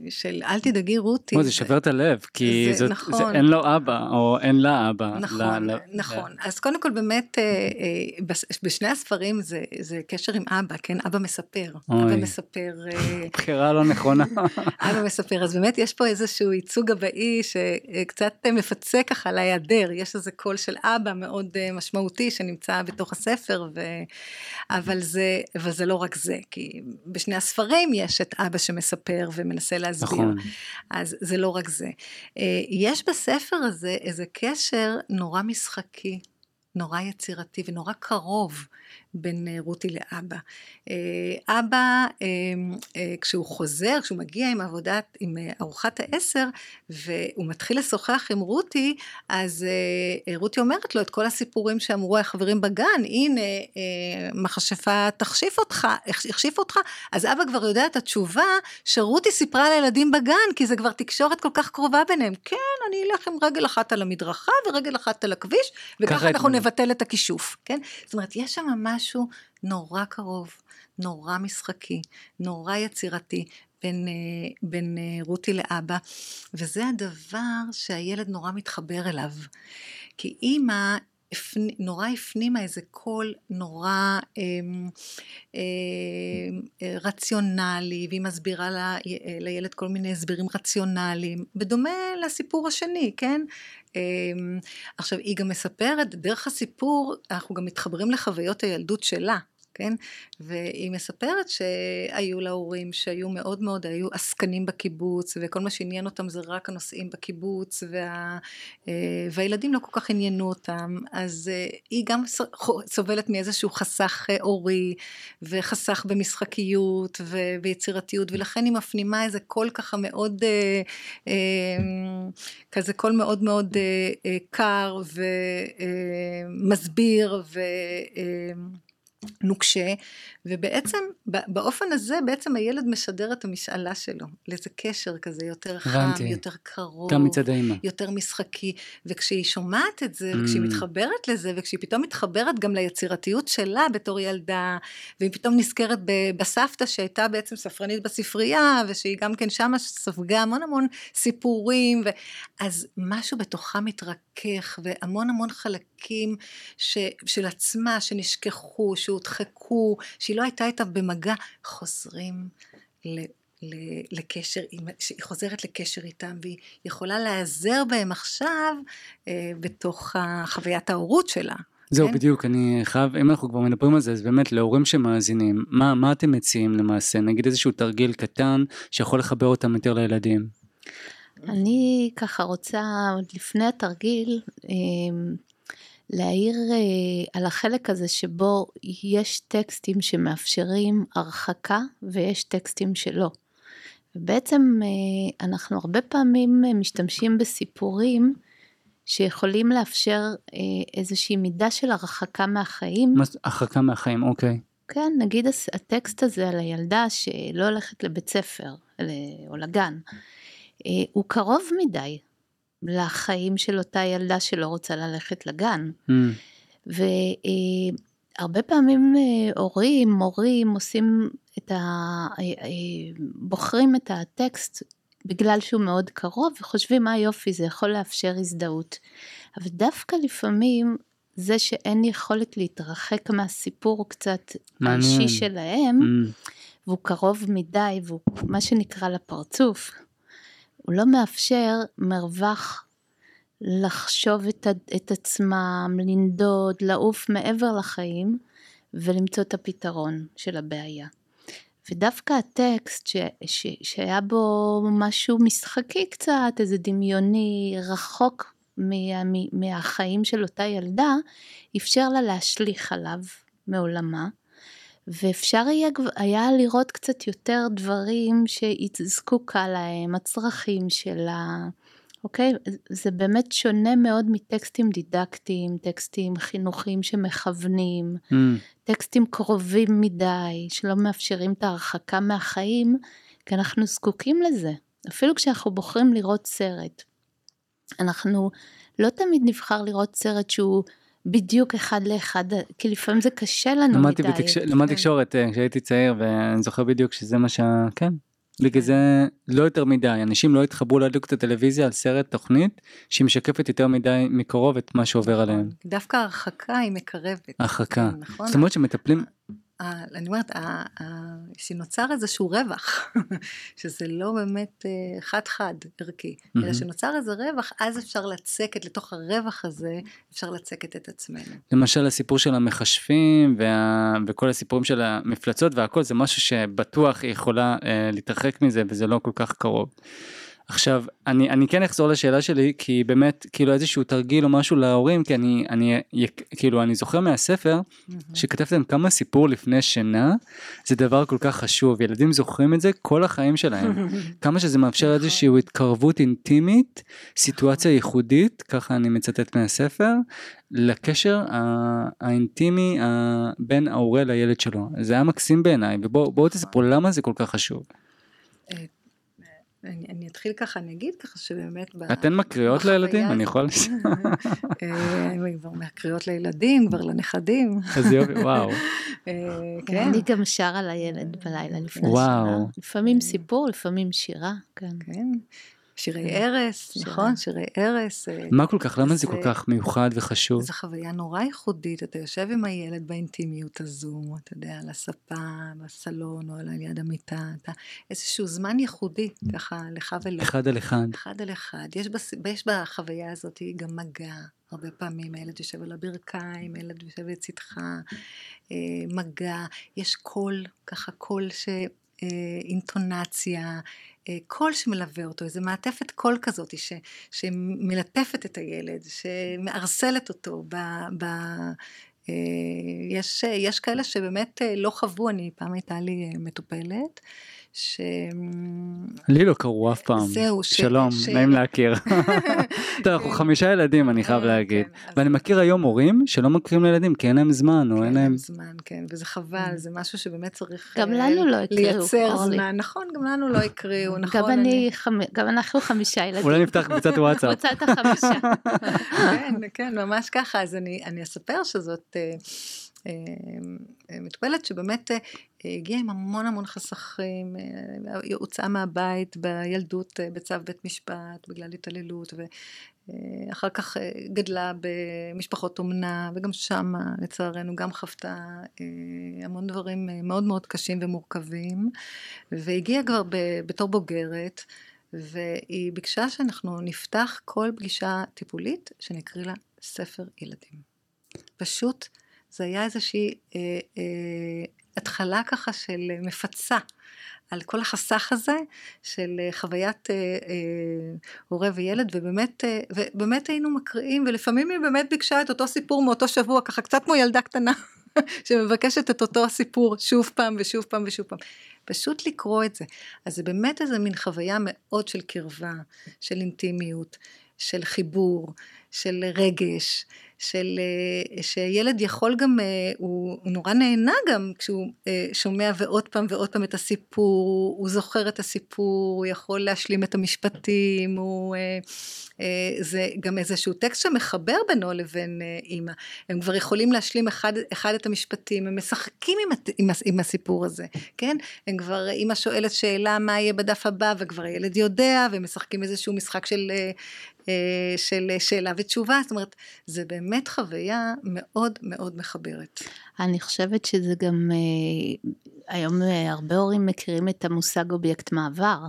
של אל תדאגי רותי. זה שובר את הלב, כי זה, זאת, נכון. זה, אין לו אבא, או אין לה אבא. נכון, ל, נכון. ל... אז קודם כל באמת, אה, אה, בשני הספרים זה, זה קשר עם אבא, כן? אבא מספר. אוי. אבא מספר. בחירה לא נכונה. אבא מספר, אז באמת יש פה איזשהו ייצוג אבאי שקצת מפצה ככה על ההיעדר, יש איזה קול של אבא מאוד משמעותי שנמצא בתוך הספר, ו... אבל זה, וזה לא רק זה, כי בשני הספרים יש את אבא שמספר. מספר ומנסה להסביר. נכון. אז זה לא רק זה. אה, יש בספר הזה איזה קשר נורא משחקי. נורא יצירתי ונורא קרוב בין אה, רותי לאבא. אה, אבא, כשהוא חוזר, כשהוא מגיע עם עבודת, עם ארוחת העשר, והוא מתחיל לשוחח עם רותי, אז רותי אומרת לו את כל הסיפורים שאמרו החברים בגן, הנה, מכשפה תכשיף אותך, החשיף אותך, אז אבא כבר יודע את התשובה שרותי סיפרה לילדים בגן, כי זה כבר תקשורת כל כך קרובה ביניהם. כן, אני אלך עם רגל אחת על המדרכה ורגל אחת על הכביש, וככה אנחנו נבטל את הכישוף, כן? זאת אומרת, יש שם משהו נורא קרוב, נורא משחקי, נורא יצירתי, בין, אה, בין אה, רותי לאבא, וזה הדבר שהילד נורא מתחבר אליו. כי אימא נורא הפנימה איזה קול נורא אה, אה, רציונלי, והיא מסבירה אה, לילד כל מיני הסברים רציונליים, בדומה לסיפור השני, כן? אה, עכשיו, היא גם מספרת, דרך הסיפור, אנחנו גם מתחברים לחוויות הילדות שלה. כן? והיא מספרת שהיו לה הורים שהיו מאוד מאוד, היו עסקנים בקיבוץ, וכל מה שעניין אותם זה רק הנושאים בקיבוץ, וה, אה, והילדים לא כל כך עניינו אותם, אז אה, היא גם סובלת מאיזשהו חסך אה, הורי, וחסך במשחקיות ויצירתיות, ולכן היא מפנימה איזה קול ככה מאוד, כזה קול מאוד מאוד קר ומסביר, ו... נוקשה, ובעצם באופן הזה בעצם הילד משדר את המשאלה שלו, לאיזה קשר כזה יותר חם, יותר קרוב, גם מצד האמא, יותר משחקי, וכשהיא שומעת את זה, mm. וכשהיא מתחברת לזה, וכשהיא פתאום מתחברת גם ליצירתיות שלה בתור ילדה, והיא פתאום נזכרת בסבתא שהייתה בעצם ספרנית בספרייה, ושהיא גם כן שמה ספגה המון המון סיפורים, ו... אז משהו בתוכה מתרכך, והמון המון חלקים ש... של עצמה שנשכחו, שהודחקו, שהיא לא הייתה איתה במגע, חוזרים ל, ל, לקשר, היא חוזרת לקשר איתם והיא יכולה להיעזר בהם עכשיו אה, בתוך חוויית ההורות שלה. זהו, כן? בדיוק, אני חייב, אם אנחנו כבר מדברים על זה, אז באמת להורים שמאזינים, מה, מה אתם מציעים למעשה? נגיד איזשהו תרגיל קטן שיכול לחבר אותם יותר לילדים. אני ככה רוצה, עוד לפני התרגיל, אה, להעיר אה, על החלק הזה שבו יש טקסטים שמאפשרים הרחקה ויש טקסטים שלא. ובעצם אה, אנחנו הרבה פעמים אה, משתמשים בסיפורים שיכולים לאפשר איזושהי מידה של הרחקה מהחיים. מה הרחקה מהחיים, אוקיי. כן, נגיד הטקסט הזה על הילדה שלא הולכת לבית ספר או לגן, הוא קרוב מדי לחיים של אותה ילדה שלא רוצה ללכת לגן. Mm. והרבה פעמים אה, הורים, מורים עושים את ה... אה, אה, בוחרים את הטקסט בגלל שהוא מאוד קרוב וחושבים מה יופי זה יכול לאפשר הזדהות. אבל דווקא לפעמים זה שאין יכולת להתרחק מהסיפור קצת האישי שלהם, mm. והוא קרוב מדי והוא מה שנקרא לפרצוף, הוא לא מאפשר מרווח לחשוב את, את עצמם, לנדוד, לעוף מעבר לחיים ולמצוא את הפתרון של הבעיה. ודווקא הטקסט ש, ש, שהיה בו משהו משחקי קצת, איזה דמיוני, רחוק מה, מהחיים של אותה ילדה, אפשר לה להשליך עליו מעולמה. ואפשר היה, היה לראות קצת יותר דברים שהיא זקוקה להם, הצרכים שלה, אוקיי? זה באמת שונה מאוד מטקסטים דידקטיים, טקסטים חינוכיים שמכוונים, mm. טקסטים קרובים מדי, שלא מאפשרים את ההרחקה מהחיים, כי אנחנו זקוקים לזה. אפילו כשאנחנו בוחרים לראות סרט. אנחנו לא תמיד נבחר לראות סרט שהוא בדיוק אחד לאחד, כי לפעמים זה קשה לנו למדתי מדי. בתקש... למדתי כן. תקשורת אה, כשהייתי צעיר, ואני זוכר בדיוק שזה מה שה... כן. בגלל זה לא יותר מדי, אנשים לא התחברו להדליק את הטלוויזיה על סרט תוכנית שהיא משקפת יותר מדי מקרוב את מה שעובר עליהם. דווקא הרחקה היא מקרבת. הרחקה. כן, נכון? זאת אומרת שמטפלים... אני אומרת, שנוצר איזשהו רווח, שזה לא באמת אה, חד-חד ערכי, אלא שנוצר איזה רווח, אז אפשר לצקת, לתוך הרווח הזה, אפשר לצקת את עצמנו. למשל הסיפור של המכשפים, וה... וכל הסיפורים של המפלצות והכל, זה משהו שבטוח היא יכולה אה, להתרחק מזה, וזה לא כל כך קרוב. עכשיו אני אני כן אחזור לשאלה שלי כי באמת כאילו איזשהו תרגיל או משהו להורים כי אני אני כאילו אני זוכר מהספר שכתבתם כמה סיפור לפני שינה זה דבר כל כך חשוב ילדים זוכרים את זה כל החיים שלהם כמה שזה מאפשר נכון. איזושהי התקרבות אינטימית סיטואציה ייחודית ככה אני מצטט מהספר לקשר האינטימי בין ההורה לילד שלו זה היה מקסים בעיניי ובואו תספרו למה זה כל כך חשוב. אני, אני אתחיל ככה, אני אגיד ככה שבאמת... אתן מקריאות לילדים? אני יכול... אה, כבר מקריאות לילדים, כבר לנכדים. אז יופי, וואו. אה, כן. אני גם שרה לילד בלילה לפני שירה. לפעמים סיפור, לפעמים שירה, כן. כן. שירי ערש, נכון? שירי ערש. אה, מה כל כך, למה זה כל כך מיוחד וחשוב? זו חוויה נורא ייחודית, אתה יושב עם הילד באינטימיות הזו, אתה יודע, על הספה, בסלון, או על יד המיטה, אתה איזשהו זמן ייחודי, ככה, לך ולא. אחד על אחד. אחד על אחד. יש, בס... יש בחוויה הזאת גם מגע, הרבה פעמים הילד יושב על הברכיים, הילד יושב לצדך, אה, מגע, יש קול, ככה קול ש... אה, אינטונציה, אה, קול שמלווה אותו, איזו מעטפת קול כזאת ש, שמלטפת את הילד, שמערסלת אותו ב... ב אה, יש, יש כאלה שבאמת לא חוו, אני פעם הייתה לי מטופלת, ש... לי לא קראו אף פעם. זהו, ש... שלום, ש... נעים להכיר. טוב, אנחנו חמישה ילדים, אני חייב כן, להגיד. כן, אז- ואני מכיר היום הורים שלא מכירים לילדים כי אין להם זמן, או כן, אין להם... זמן, כן, וזה חבל, זה משהו שבאמת צריך גם אה, לנו לא הקריאו, לייצר. זמן, נכון, גם לנו לא הקריאו, נכון, גם אני, חמ- גם אנחנו חמישה ילדים. אולי נפתח קבוצת וואטסאפ. קבוצת החמישה. כן, כן, ממש ככה, אז אני, אני אספר שזאת אה, אה, אה, מטופלת שבאמת אה, הגיעה עם המון המון חסכים, אה, היא הוצאה מהבית בילדות אה, בצו בית משפט בגלל התעללות, ואחר כך אה, גדלה במשפחות אומנה, וגם שמה לצערנו גם חוותה אה, המון דברים אה, מאוד מאוד קשים ומורכבים, והגיעה כבר בתור בוגרת, והיא ביקשה שאנחנו נפתח כל פגישה טיפולית שנקריא לה ספר ילדים. פשוט זה היה איזושהי אה, אה, התחלה ככה של מפצה על כל החסך הזה של אה, חוויית אה, אה, הורה וילד ובאמת, אה, ובאמת היינו מקריאים ולפעמים היא באמת ביקשה את אותו סיפור מאותו שבוע ככה קצת כמו ילדה קטנה שמבקשת את אותו הסיפור שוב פעם ושוב פעם ושוב פעם. פשוט לקרוא את זה. אז זה באמת איזה מין חוויה מאוד של קרבה, של אינטימיות, של חיבור, של רגש, של אה, שילד יכול גם, אה, הוא, הוא נורא נהנה גם כשהוא אה, שומע ועוד פעם ועוד פעם את הסיפור, הוא זוכר את הסיפור, הוא יכול להשלים את המשפטים, הוא, זה גם איזשהו טקסט שמחבר בינו לבין אימא. הם כבר יכולים להשלים אחד, אחד את המשפטים, הם משחקים עם, עם, עם הסיפור הזה, כן? הם כבר, אימא שואלת שאלה מה יהיה בדף הבא, וכבר הילד יודע, והם משחקים איזשהו משחק של, של שאלה ותשובה, זאת אומרת, זה באמת חוויה מאוד מאוד מחברת. אני חושבת שזה גם, אה, היום אה, הרבה הורים מכירים את המושג אובייקט מעבר.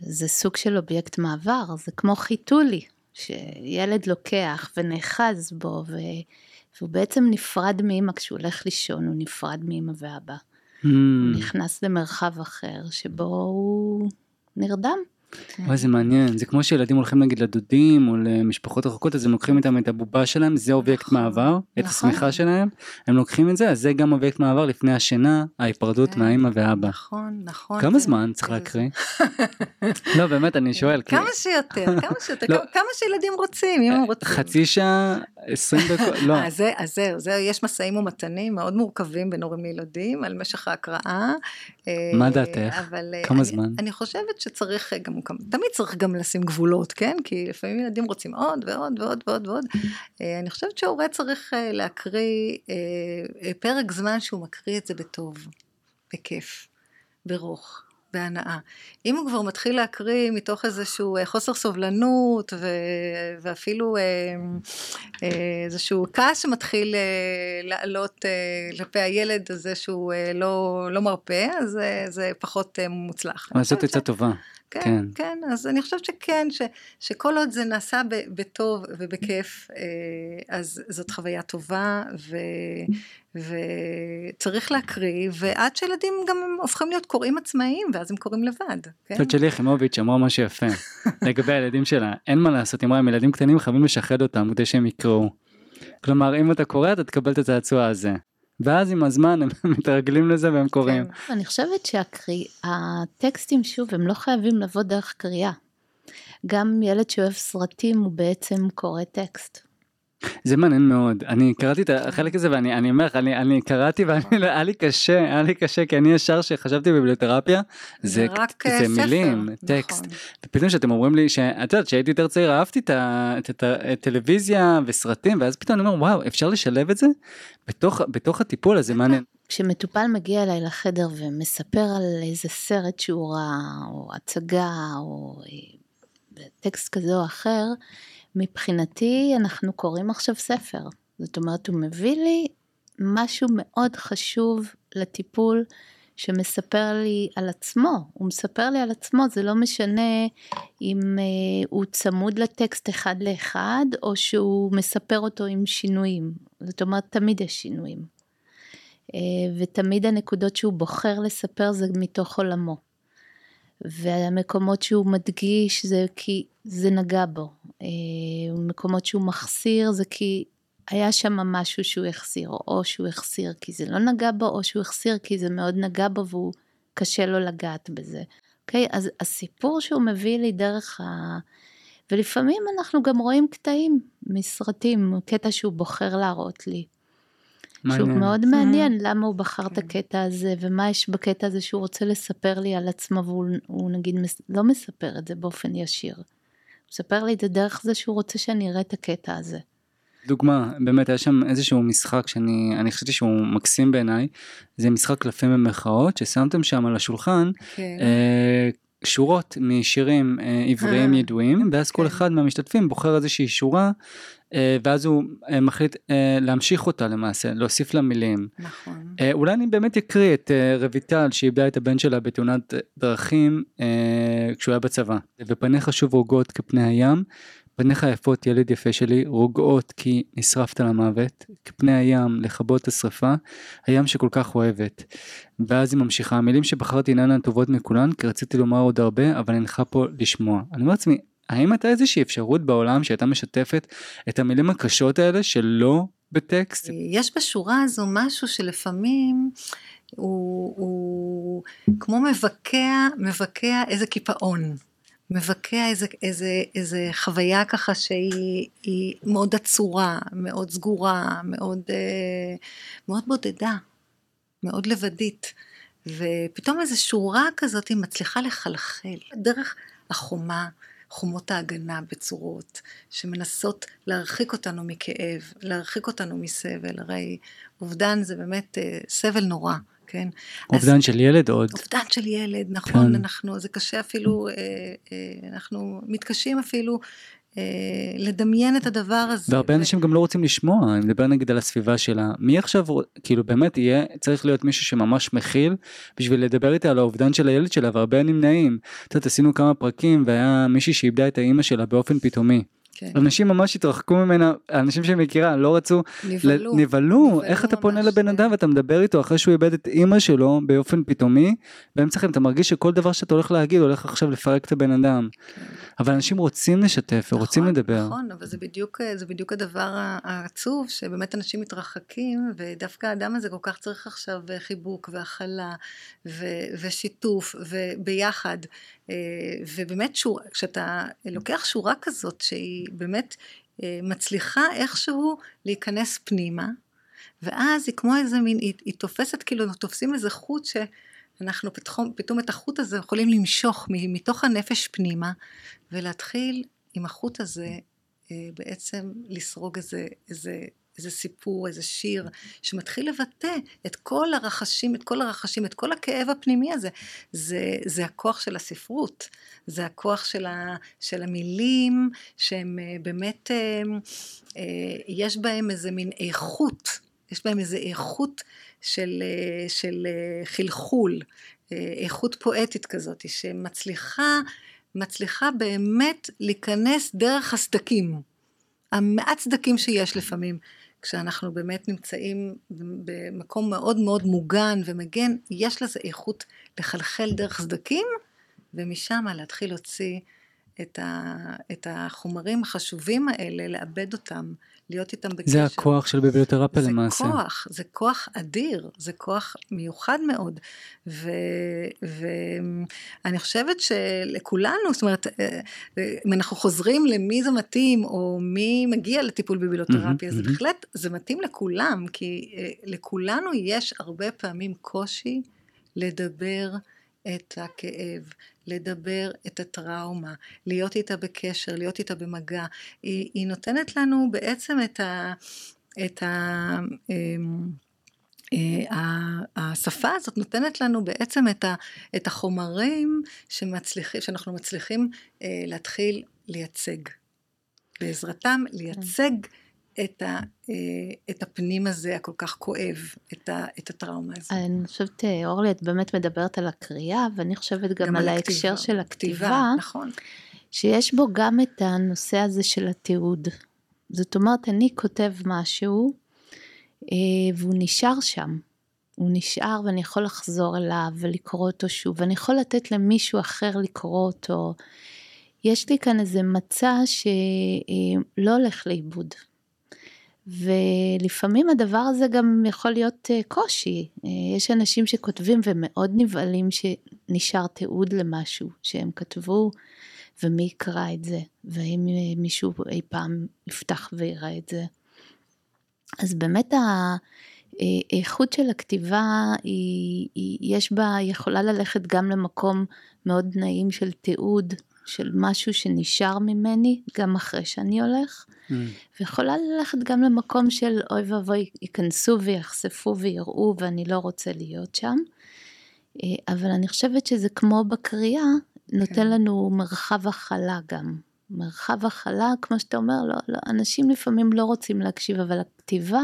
זה סוג של אובייקט מעבר, זה כמו חיתולי, שילד לוקח ונאחז בו, ו... והוא בעצם נפרד מאמא כשהוא הולך לישון, הוא נפרד מאמא ואבא. Hmm, הוא נכנס למרחב אחר שבו הוא נרדם. וואי זה מעניין, זה כמו שילדים הולכים נגיד לדודים או למשפחות רחוקות אז הם לוקחים איתם את הבובה שלהם, זה אובייקט נכון, מעבר, את נכון. השמיכה שלהם, הם לוקחים את זה, אז זה גם אובייקט מעבר לפני השינה, ההיפרדות כן. מהאימא ואבא. נכון, נכון. כמה זה- זמן צריך להקריא? לא באמת אני שואל, כי כמה שיותר, כמה שיותר, לא. כמה- כמה שילדים רוצים, אם הם רוצים. חצי שעה, 20 דקות, לא, אה, אז זהו, זהו, יש משאים ומתנים מאוד מורכבים בין הורים לילדים על משך ההקראה. אה, מה דעתך? אה, כמה אני, זמן? אני חושבת שצריך אה, גם, תמיד צריך גם לשים גבולות, כן? כי לפעמים ילדים רוצים עוד ועוד ועוד ועוד ועוד. אה, אני חושבת שההורה צריך אה, להקריא אה, פרק זמן שהוא מקריא את זה בטוב, בכיף, ברוך. בהנאה. אם הוא כבר מתחיל להקריא מתוך איזשהו חוסר סובלנות ו... ואפילו אה, איזשהו כעס שמתחיל אה, לעלות כלפי הילד הזה שהוא לא, לא מרפה, אז זה פחות מוצלח. אבל זאת עצה טובה. כן, כן. כן, אז אני חושבת שכן, ש, שכל עוד זה נעשה ב, בטוב ובכיף, אה, אז זאת חוויה טובה, ו, וצריך להקריא, ועד שילדים גם הופכים להיות קוראים עצמאיים, ואז הם קוראים לבד, כן? זאת שלי יחימוביץ' אמרה משהו יפה לגבי הילדים שלה, אין מה לעשות, היא אמרה, הם ילדים קטנים חייבים לשחד אותם כדי שהם יקראו. כלומר, אם אתה קורא אתה תקבל את הצעצוע הזה. ואז עם הזמן הם מתרגלים לזה והם קוראים. כן. אני חושבת שהטקסטים, שוב, הם לא חייבים לבוא דרך קריאה. גם ילד שאוהב סרטים הוא בעצם קורא טקסט. זה מעניין מאוד, אני קראתי את החלק הזה ואני אני אומר לך, אני, אני קראתי והיה לי קשה, היה לי קשה כי אני ישר שחשבתי בביבליותרפיה, זה, רק אה, זה ספר, מילים, נכון. טקסט, ופתאום שאתם אומרים לי שאת יודעת שהייתי יותר צעיר אהבתי את הטלוויזיה וסרטים ואז פתאום אני אומר וואו אפשר לשלב את זה בתוך בתוך הטיפול הזה מעניין. כשמטופל מגיע אליי לחדר ומספר על איזה סרט שהוא ראה, או הצגה, או אה, טקסט כזה או אחר, מבחינתי אנחנו קוראים עכשיו ספר. זאת אומרת, הוא מביא לי משהו מאוד חשוב לטיפול שמספר לי על עצמו. הוא מספר לי על עצמו, זה לא משנה אם אה, הוא צמוד לטקסט אחד לאחד, או שהוא מספר אותו עם שינויים. זאת אומרת, תמיד יש שינויים. אה, ותמיד הנקודות שהוא בוחר לספר זה מתוך עולמו. והמקומות שהוא מדגיש זה כי זה נגע בו. אה, מקומות שהוא מחסיר זה כי היה שם משהו שהוא החסיר, או שהוא החסיר כי זה לא נגע בו, או שהוא החסיר כי זה מאוד נגע בו והוא קשה לו לגעת בזה. אוקיי? אז הסיפור שהוא מביא לי דרך ה... ולפעמים אנחנו גם רואים קטעים מסרטים, קטע שהוא בוחר להראות לי. מעניין. שהוא מאוד מעניין למה הוא בחר את כן. הקטע הזה ומה יש בקטע הזה שהוא רוצה לספר לי על עצמו והוא נגיד לא מספר את זה באופן ישיר. הוא מספר לי את זה דרך זה שהוא רוצה שאני אראה את הקטע הזה. דוגמה, באמת היה שם איזשהו משחק שאני חשבתי שהוא מקסים בעיניי, זה משחק קלפים במרכאות ששמתם שם על השולחן כן. אה, שורות משירים אה, עבריים אה, ידועים ואז כן. כל אחד מהמשתתפים בוחר איזושהי שורה ואז הוא אה, מחליט אה, להמשיך אותה למעשה, להוסיף לה מילים. נכון. אולי אני באמת אקריא את רויטל שאיבדה את הבן שלה בתאונת דרכים כשהוא היה בצבא. ופניך שוב רוגות כפני הים, פניך יפות ילד יפה שלי, רוגעות כי נשרפת למוות, כפני הים לכבות השרפה, הים שכל כך אוהבת. ואז היא ממשיכה, המילים שבחרתי אינן הטובות מכולן, כי רציתי לומר עוד הרבה, אבל אינך פה לשמוע. אני אומר לעצמי, האם הייתה איזושהי אפשרות בעולם שהייתה משתפת את המילים הקשות האלה שלא בטקסט? יש בשורה הזו משהו שלפעמים הוא, הוא כמו מבקע, מבקע איזה קיפאון. מבקע איזה, איזה, איזה חוויה ככה שהיא מאוד עצורה, מאוד סגורה, מאוד, אה, מאוד בודדה, מאוד לבדית. ופתאום איזו שורה כזאת היא מצליחה לחלחל דרך החומה, חומות ההגנה בצורות שמנסות להרחיק אותנו מכאב, להרחיק אותנו מסבל, הרי אובדן זה באמת אה, סבל נורא. כן. אובדן של ילד עוד. אובדן של ילד, נכון, כן. אנחנו, זה קשה אפילו, אה, אה, אנחנו מתקשים אפילו אה, לדמיין את הדבר הזה. והרבה ו... אנשים גם לא רוצים לשמוע, אני מדבר נגיד על הסביבה שלה. מי עכשיו, כאילו באמת יהיה, צריך להיות מישהו שממש מכיל בשביל לדבר איתה על האובדן של הילד שלה, והרבה נמנעים. את יודעת, עשינו כמה פרקים והיה מישהי שאיבדה את האימא שלה באופן פתאומי. כן. אנשים ממש התרחקו ממנה, אנשים שמכירה לא רצו, נבהלו. נבהלו, איך אתה פונה לבן אדם ואתה מדבר איתו אחרי שהוא איבד את אימא שלו באופן פתאומי, באמצע לכם אתה מרגיש שכל דבר שאתה הולך להגיד הולך עכשיו לפרק את הבן אדם. כן. אבל אנשים רוצים לשתף ורוצים נכון, לדבר. נכון, אבל זה בדיוק, זה בדיוק הדבר העצוב, שבאמת אנשים מתרחקים, ודווקא האדם הזה כל כך צריך עכשיו חיבוק והכלה ושיתוף וביחד. אה, ובאמת שור, כשאתה לוקח שורה כזאת שהיא באמת אה, מצליחה איכשהו להיכנס פנימה, ואז היא כמו איזה מין, היא, היא תופסת כאילו, אנחנו תופסים איזה חוט שאנחנו פתחום, פתאום את החוט הזה יכולים למשוך מתוך הנפש פנימה, ולהתחיל עם החוט הזה אה, בעצם לסרוג איזה, איזה איזה סיפור, איזה שיר, שמתחיל לבטא את כל הרחשים, את כל הרחשים, את כל הכאב הפנימי הזה. זה, זה הכוח של הספרות, זה הכוח של, ה, של המילים, שהם אה, באמת, אה, אה, יש בהם איזה מין איכות, יש בהם איזה איכות של, של חלחול, איכות פואטית כזאת, שמצליחה, מצליחה באמת להיכנס דרך הסדקים. המעט סדקים שיש לפעמים כשאנחנו באמת נמצאים במקום מאוד מאוד מוגן ומגן, יש לזה איכות לחלחל דרך סדקים, ומשם להתחיל להוציא את, ה, את החומרים החשובים האלה, לאבד אותם, להיות איתם בקשר. זה הכוח של ביבליותרפיה למעשה. זה כוח, זה כוח אדיר, זה כוח מיוחד מאוד. ואני חושבת שלכולנו, זאת אומרת, אה, אם אנחנו חוזרים למי זה מתאים, או מי מגיע לטיפול בביבליותרפיה, mm-hmm, זה mm-hmm. בהחלט, זה מתאים לכולם, כי אה, לכולנו יש הרבה פעמים קושי לדבר את הכאב, לדבר את הטראומה, להיות איתה בקשר, להיות איתה במגע. היא, היא נותנת לנו בעצם את ה... את ה אמ, אה, השפה הזאת נותנת לנו בעצם את, ה, את החומרים שמצליחים, שאנחנו מצליחים אה, להתחיל לייצג. בעזרתם לייצג את, ה, אה, את הפנים הזה הכל כך כואב, את, ה, את הטראומה הזאת. אני חושבת, אה, אורלי, את באמת מדברת על הקריאה, ואני חושבת גם, גם על ההקשר של הכתיבה, כתיבה, נכון. שיש בו גם את הנושא הזה של התיעוד. זאת אומרת, אני כותב משהו, אה, והוא נשאר שם. הוא נשאר ואני יכול לחזור אליו ולקרוא אותו שוב, ואני יכול לתת למישהו אחר לקרוא אותו. יש לי כאן איזה מצע שלא הולך לאיבוד. ולפעמים הדבר הזה גם יכול להיות אה, קושי. אה, יש אנשים שכותבים ומאוד נבהלים שנשאר תיעוד למשהו שהם כתבו, ומי יקרא את זה, והאם מישהו אי פעם יפתח ויראה את זה. אז באמת האיכות של הכתיבה היא, היא, יש בה, יכולה ללכת גם למקום מאוד נעים של תיעוד, של משהו שנשאר ממני גם אחרי שאני הולך, mm. ויכולה ללכת גם למקום של אוי ואבוי ייכנסו ויחשפו ויראו ואני לא רוצה להיות שם. אה, אבל אני חושבת שזה כמו בקריאה, נותן כן. לנו מרחב הכלה גם. מרחב הכלה, כמו שאתה אומר, לא, לא, אנשים לפעמים לא רוצים להקשיב, אבל הכתיבה,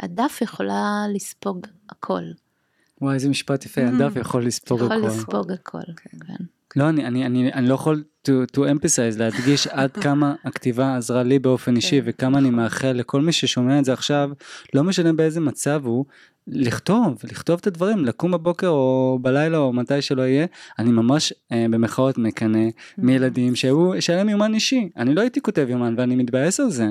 הדף יכולה לספוג הכל. וואי, איזה משפט יפה, mm. הדף יכול לספוג הכל. יכול לספוג הכל, כן. כן. לא, אני, אני, אני, אני לא יכול to, to emphasize, להדגיש עד כמה הכתיבה עזרה לי באופן אישי, כן. וכמה אני מאחל לכל מי ששומע את זה עכשיו, לא משנה באיזה מצב הוא, לכתוב, לכתוב את הדברים, לקום בבוקר או בלילה או מתי שלא יהיה, אני ממש אה, במחאות מקנא מילדים שהיו, שהיה להם יומן אישי, אני לא הייתי כותב יומן ואני מתבאס על זה,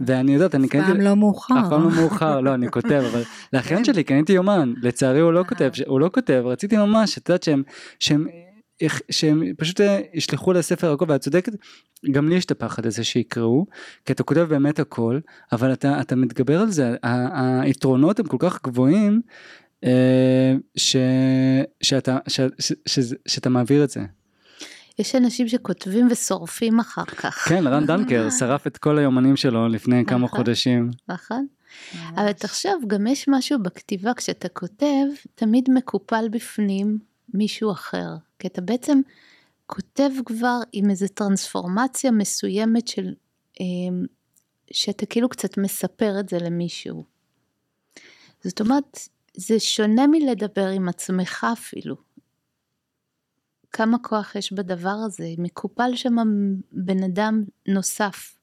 ואני יודעת, אני קניתי, אף פעם לא מאוחר, אף פעם לא מאוחר, לא, אני כותב, אבל לאחיין שלי קניתי יומן, לצערי הוא לא כותב, הוא לא כותב, רציתי ממש, את יודעת שהם, שהם שהם פשוט אה, ישלחו לספר הכל ואת צודקת גם לי יש את הפחד הזה שיקראו כי אתה כותב באמת הכל אבל אתה אתה מתגבר על זה היתרונות הם כל כך גבוהים אה, ש, שאתה ש, ש, ש, שאתה מעביר את זה. יש אנשים שכותבים ושורפים אחר כך. כן, רן דנקר שרף את כל היומנים שלו לפני כמה נכון, חודשים. נכון. אבל תחשוב, גם יש משהו בכתיבה, כשאתה כותב, תמיד מקופל בפנים מישהו אחר. כי אתה בעצם כותב כבר עם איזו טרנספורמציה מסוימת של, אמ, שאתה כאילו קצת מספר את זה למישהו. זאת אומרת, זה שונה מלדבר עם עצמך אפילו. כמה כוח יש בדבר הזה, מקופל שם בן אדם נוסף.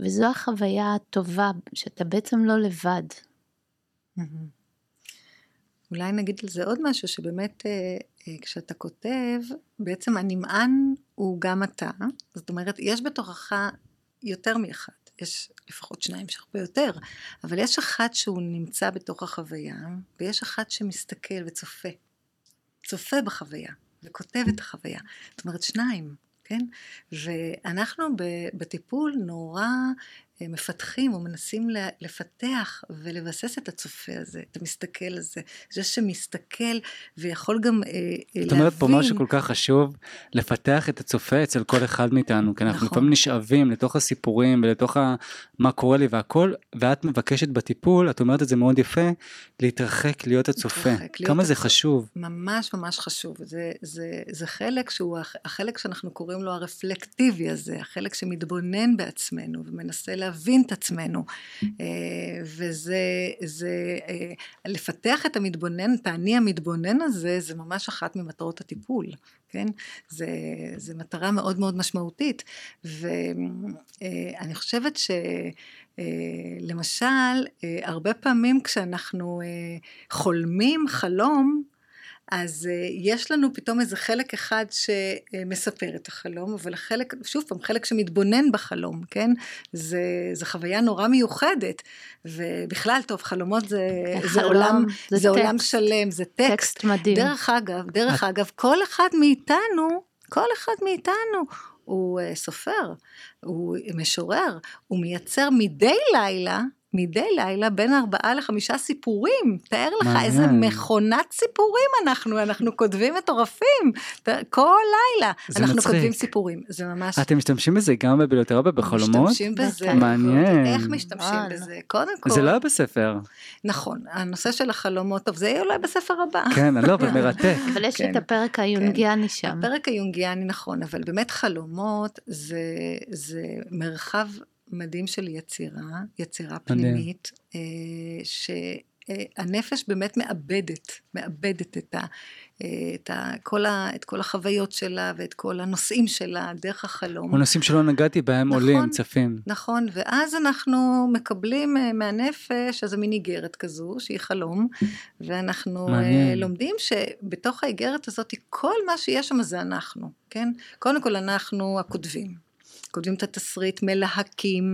וזו החוויה הטובה, שאתה בעצם לא לבד. אולי נגיד על זה עוד משהו, שבאמת אה, אה, כשאתה כותב, בעצם הנמען הוא גם אתה, זאת אומרת, יש בתוכך יותר מאחד, יש לפחות שניים שהרבה יותר, אבל יש אחד שהוא נמצא בתוך החוויה, ויש אחד שמסתכל וצופה, צופה בחוויה, וכותב את החוויה, זאת אומרת שניים, כן? ואנחנו בטיפול נורא מפתחים או מנסים לפתח ולבסס את הצופה הזה, את המסתכל הזה, זה שמסתכל ויכול גם אה, להבין. זאת אומרת פה משהו כל כך חשוב, לפתח את הצופה אצל כל אחד מאיתנו, כי אנחנו נכון. לפעמים נשאבים לתוך הסיפורים ולתוך ה, מה קורה לי והכל, ואת מבקשת בטיפול, את אומרת את זה מאוד יפה, להתרחק, להיות הצופה. להתרחק, כמה להיות זה הצופ... חשוב. ממש ממש חשוב, זה, זה, זה חלק שהוא החלק שאנחנו קוראים לו הרפלקטיבי הזה, החלק שמתבונן בעצמנו ומנסה לה... להבין את עצמנו. אה, וזה, זה, אה, לפתח את המתבונן, את האני המתבונן הזה, זה ממש אחת ממטרות הטיפול, כן? זה, זה מטרה מאוד מאוד משמעותית. ואני חושבת ש... למשל, הרבה פעמים כשאנחנו חולמים חלום, אז uh, יש לנו פתאום איזה חלק אחד שמספר את החלום, אבל החלק, שוב פעם, חלק שמתבונן בחלום, כן? זה, זה חוויה נורא מיוחדת, ובכלל, טוב, חלומות זה, חלום, זה עולם, זה, זה עולם שלם, זה טקסט. טקסט מדהים. דרך אגב, דרך אגב, כל אחד מאיתנו, כל אחד מאיתנו, הוא uh, סופר, הוא משורר, הוא מייצר מדי לילה מדי לילה בין ארבעה לחמישה סיפורים. תאר לך מעניין. איזה מכונת סיפורים אנחנו, אנחנו כותבים מטורפים. כל לילה אנחנו מצחיק. כותבים סיפורים. זה ממש... אתם משתמשים בזה גם בביליותרפיה בחלומות? משתמשים בזה. מעניין. איך משתמשים בזה? קודם כל... זה לא היה בספר. נכון, הנושא של החלומות, טוב, זה יהיה אולי בספר הבא. כן, לא, אבל מרתק. אבל יש כן, את הפרק כן. היונגיאני כן. שם. הפרק היונגיאני, נכון, אבל באמת חלומות זה, זה מרחב מדהים של יצירה, יצירה פנימית, אה, שהנפש באמת מאבדת, מאבדת את, ה, אה, את, ה, כל ה, את כל החוויות שלה ואת כל הנושאים שלה דרך החלום. הנושאים שלא נגעתי בהם נכון, עולים, צפים. נכון, ואז אנחנו מקבלים אה, מהנפש איזה מין איגרת כזו, שהיא חלום, ואנחנו מעניין. לומדים שבתוך האיגרת הזאת כל מה שיש שם זה אנחנו, כן? קודם כל אנחנו הכותבים. כותבים את התסריט, מלהקים,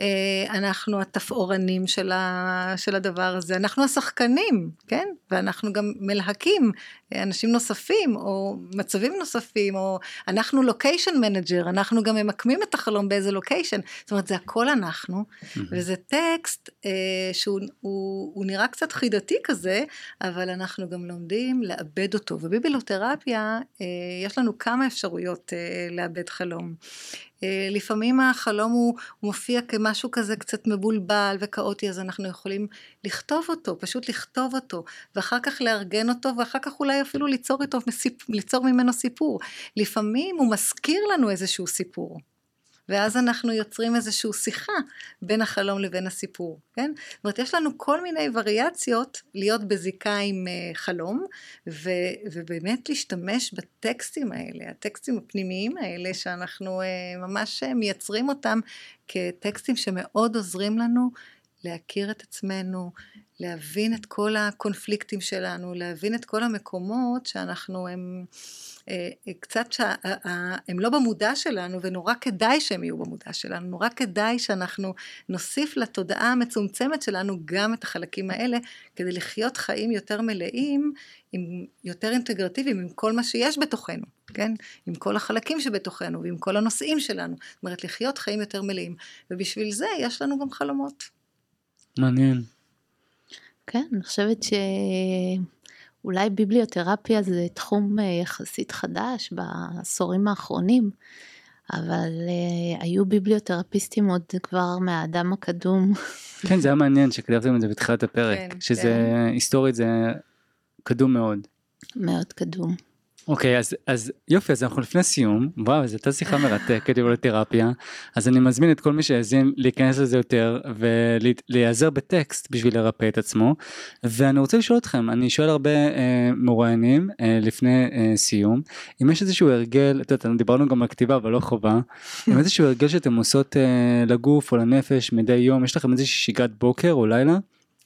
אה, אנחנו התפאורנים של, ה, של הדבר הזה, אנחנו השחקנים, כן? ואנחנו גם מלהקים אנשים נוספים, או מצבים נוספים, או אנחנו location manager, אנחנו גם ממקמים את החלום באיזה location, זאת אומרת זה הכל אנחנו. וזה טקסט אה, שהוא הוא, הוא נראה קצת חידתי כזה, אבל אנחנו גם לומדים לעבד אותו, ובביבליותרפיה אה, יש לנו כמה אפשרויות אה, לעבד חלום. אה, לפעמים החלום הוא, מופיע כמשהו כזה קצת מבולבל וכאוטי, אז אנחנו יכולים לכתוב אותו, פשוט לכתוב אותו, ואחר כך לארגן אותו, ואחר כך אולי אפילו ליצור, איתו, ליצור ממנו סיפור. לפעמים הוא מזכיר לנו איזשהו סיפור. ואז אנחנו יוצרים איזושהי שיחה בין החלום לבין הסיפור, כן? זאת אומרת, יש לנו כל מיני וריאציות להיות בזיקה עם uh, חלום, ו, ובאמת להשתמש בטקסטים האלה, הטקסטים הפנימיים האלה, שאנחנו uh, ממש uh, מייצרים אותם כטקסטים שמאוד עוזרים לנו להכיר את עצמנו, להבין את כל הקונפליקטים שלנו, להבין את כל המקומות שאנחנו הם... אה, אה, קצת שהם לא במודע שלנו ונורא כדאי שהם יהיו במודע שלנו, נורא כדאי שאנחנו נוסיף לתודעה המצומצמת שלנו גם את החלקים האלה כדי לחיות חיים יותר מלאים, עם יותר אינטגרטיביים עם כל מה שיש בתוכנו, כן? עם כל החלקים שבתוכנו ועם כל הנושאים שלנו, זאת אומרת לחיות חיים יותר מלאים ובשביל זה יש לנו גם חלומות. מעניין. כן, אני חושבת ש... אולי ביבליותרפיה זה תחום אה, יחסית חדש בעשורים האחרונים, אבל uh, היו ביבליותרפיסטים עוד כבר מהאדם הקדום. כן, זה היה מעניין שכתבתם את זה בתחילת הפרק, כן, שזה כן. היסטורית זה קדום מאוד. מאוד קדום. אוקיי, okay, אז, אז יופי, אז אנחנו לפני סיום, וואו, זו הייתה שיחה מרתקת עם לתרפיה, אז אני מזמין את כל מי שיאזין להיכנס לזה יותר ולהיעזר בטקסט בשביל לרפא את עצמו, ואני רוצה לשאול אתכם, אני שואל הרבה אה, מרואיינים אה, לפני אה, סיום, אם יש איזשהו הרגל, את יודעת, דיברנו גם על כתיבה אבל לא חובה, אם איזשהו הרגל שאתם עושות אה, לגוף או לנפש מדי יום, יש לכם איזושהי שגרת בוקר או לילה?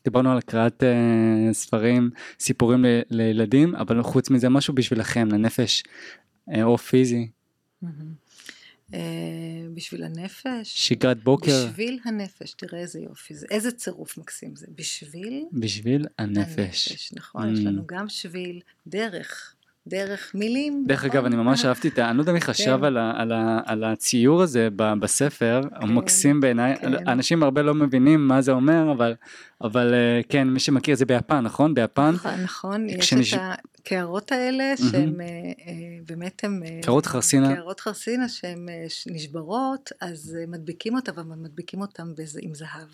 דיברנו על הקראת uh, ספרים, סיפורים ל, לילדים, אבל חוץ מזה משהו בשבילכם, לנפש, uh, או פיזי. Uh, בשביל הנפש. שגרת בוקר. בשביל הנפש, תראה איזה יופי זה, איזה צירוף מקסים זה, בשביל... בשביל הנפש. הנפש, נכון, mm. יש לנו גם שביל, דרך, דרך מילים. דרך נכון? אגב, אני ממש אהבתי את ה... אני לא יודע מי חשב כן. על, הציור הזה בספר, כן, הוא מקסים בעיניי. כן. אנשים הרבה לא מבינים מה זה אומר, אבל, אה, כן, מי שמכיר זה ביפן, נכון? ביפן. נכון, נכון. יש את הקערות האלה, שהן אה, אה, באמת הן... קערות חרסינה. קערות חרסינה שהן נשברות, אז מדביקים אותן, אבל מדביקים אותן עם זהב.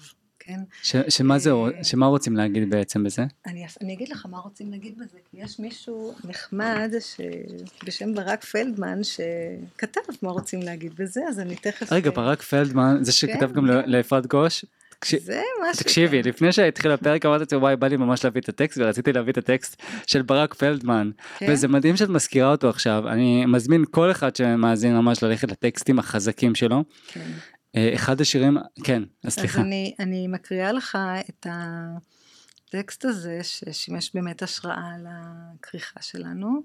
כן? ש, שמה זה, אה, שמה רוצים להגיד בעצם בזה? אני, אני אגיד לך מה רוצים להגיד בזה, כי יש מישהו נחמד ש, בשם ברק פלדמן שכתב מה רוצים להגיד בזה, אז אני תכף... רגע, ברק פלדמן, זה שכתב כן, גם כן. לאפרת גוש? זה משהו. תקשיבי, לפני שהתחיל הפרק אמרתי לעצמי וואי בא לי ממש להביא את הטקסט ורציתי להביא את הטקסט של ברק פלדמן כן? וזה מדהים שאת מזכירה אותו עכשיו אני מזמין כל אחד שמאזין ממש ללכת לטקסטים החזקים שלו. כן. אה, אחד השירים, כן, אז סליחה. אז אני, אני מקריאה לך את הטקסט הזה ששימש באמת השראה לכריכה שלנו.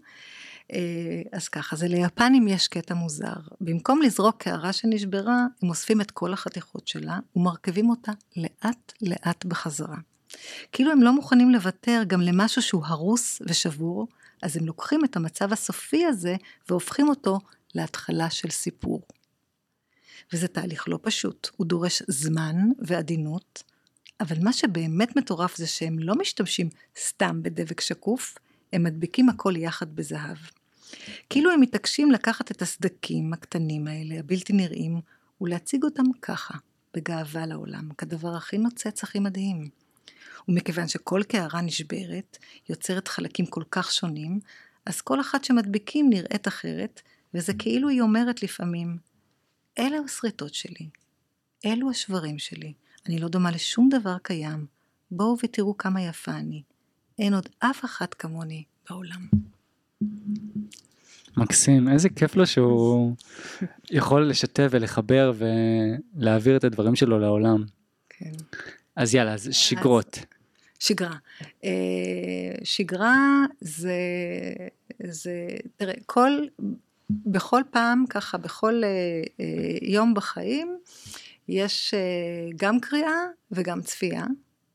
אה, אז ככה, זה ליפנים יש קטע מוזר. במקום לזרוק קערה שנשברה, הם אוספים את כל החתיכות שלה ומרכיבים אותה לאט לאט בחזרה. כאילו הם לא מוכנים לוותר גם למשהו שהוא הרוס ושבור, אז הם לוקחים את המצב הסופי הזה והופכים אותו להתחלה של סיפור. וזה תהליך לא פשוט, הוא דורש זמן ועדינות, אבל מה שבאמת מטורף זה שהם לא משתמשים סתם בדבק שקוף, הם מדביקים הכל יחד בזהב. כאילו הם מתעקשים לקחת את הסדקים הקטנים האלה, הבלתי נראים, ולהציג אותם ככה, בגאווה לעולם, כדבר הכי נוצץ, הכי מדהים. ומכיוון שכל קערה נשברת, יוצרת חלקים כל כך שונים, אז כל אחת שמדביקים נראית אחרת, וזה כאילו היא אומרת לפעמים, אלה השריטות שלי, אלו השברים שלי, אני לא דומה לשום דבר קיים, בואו ותראו כמה יפה אני, אין עוד אף אחת כמוני בעולם. מקסים, איזה כיף לו שהוא יכול לשתף ולחבר ולהעביר את הדברים שלו לעולם. כן. אז יאללה, אז שגרות. שגרה. אה, שגרה זה, זה, תראה, כל בכל פעם, ככה, בכל אה, אה, יום בחיים, יש אה, גם קריאה וגם צפייה,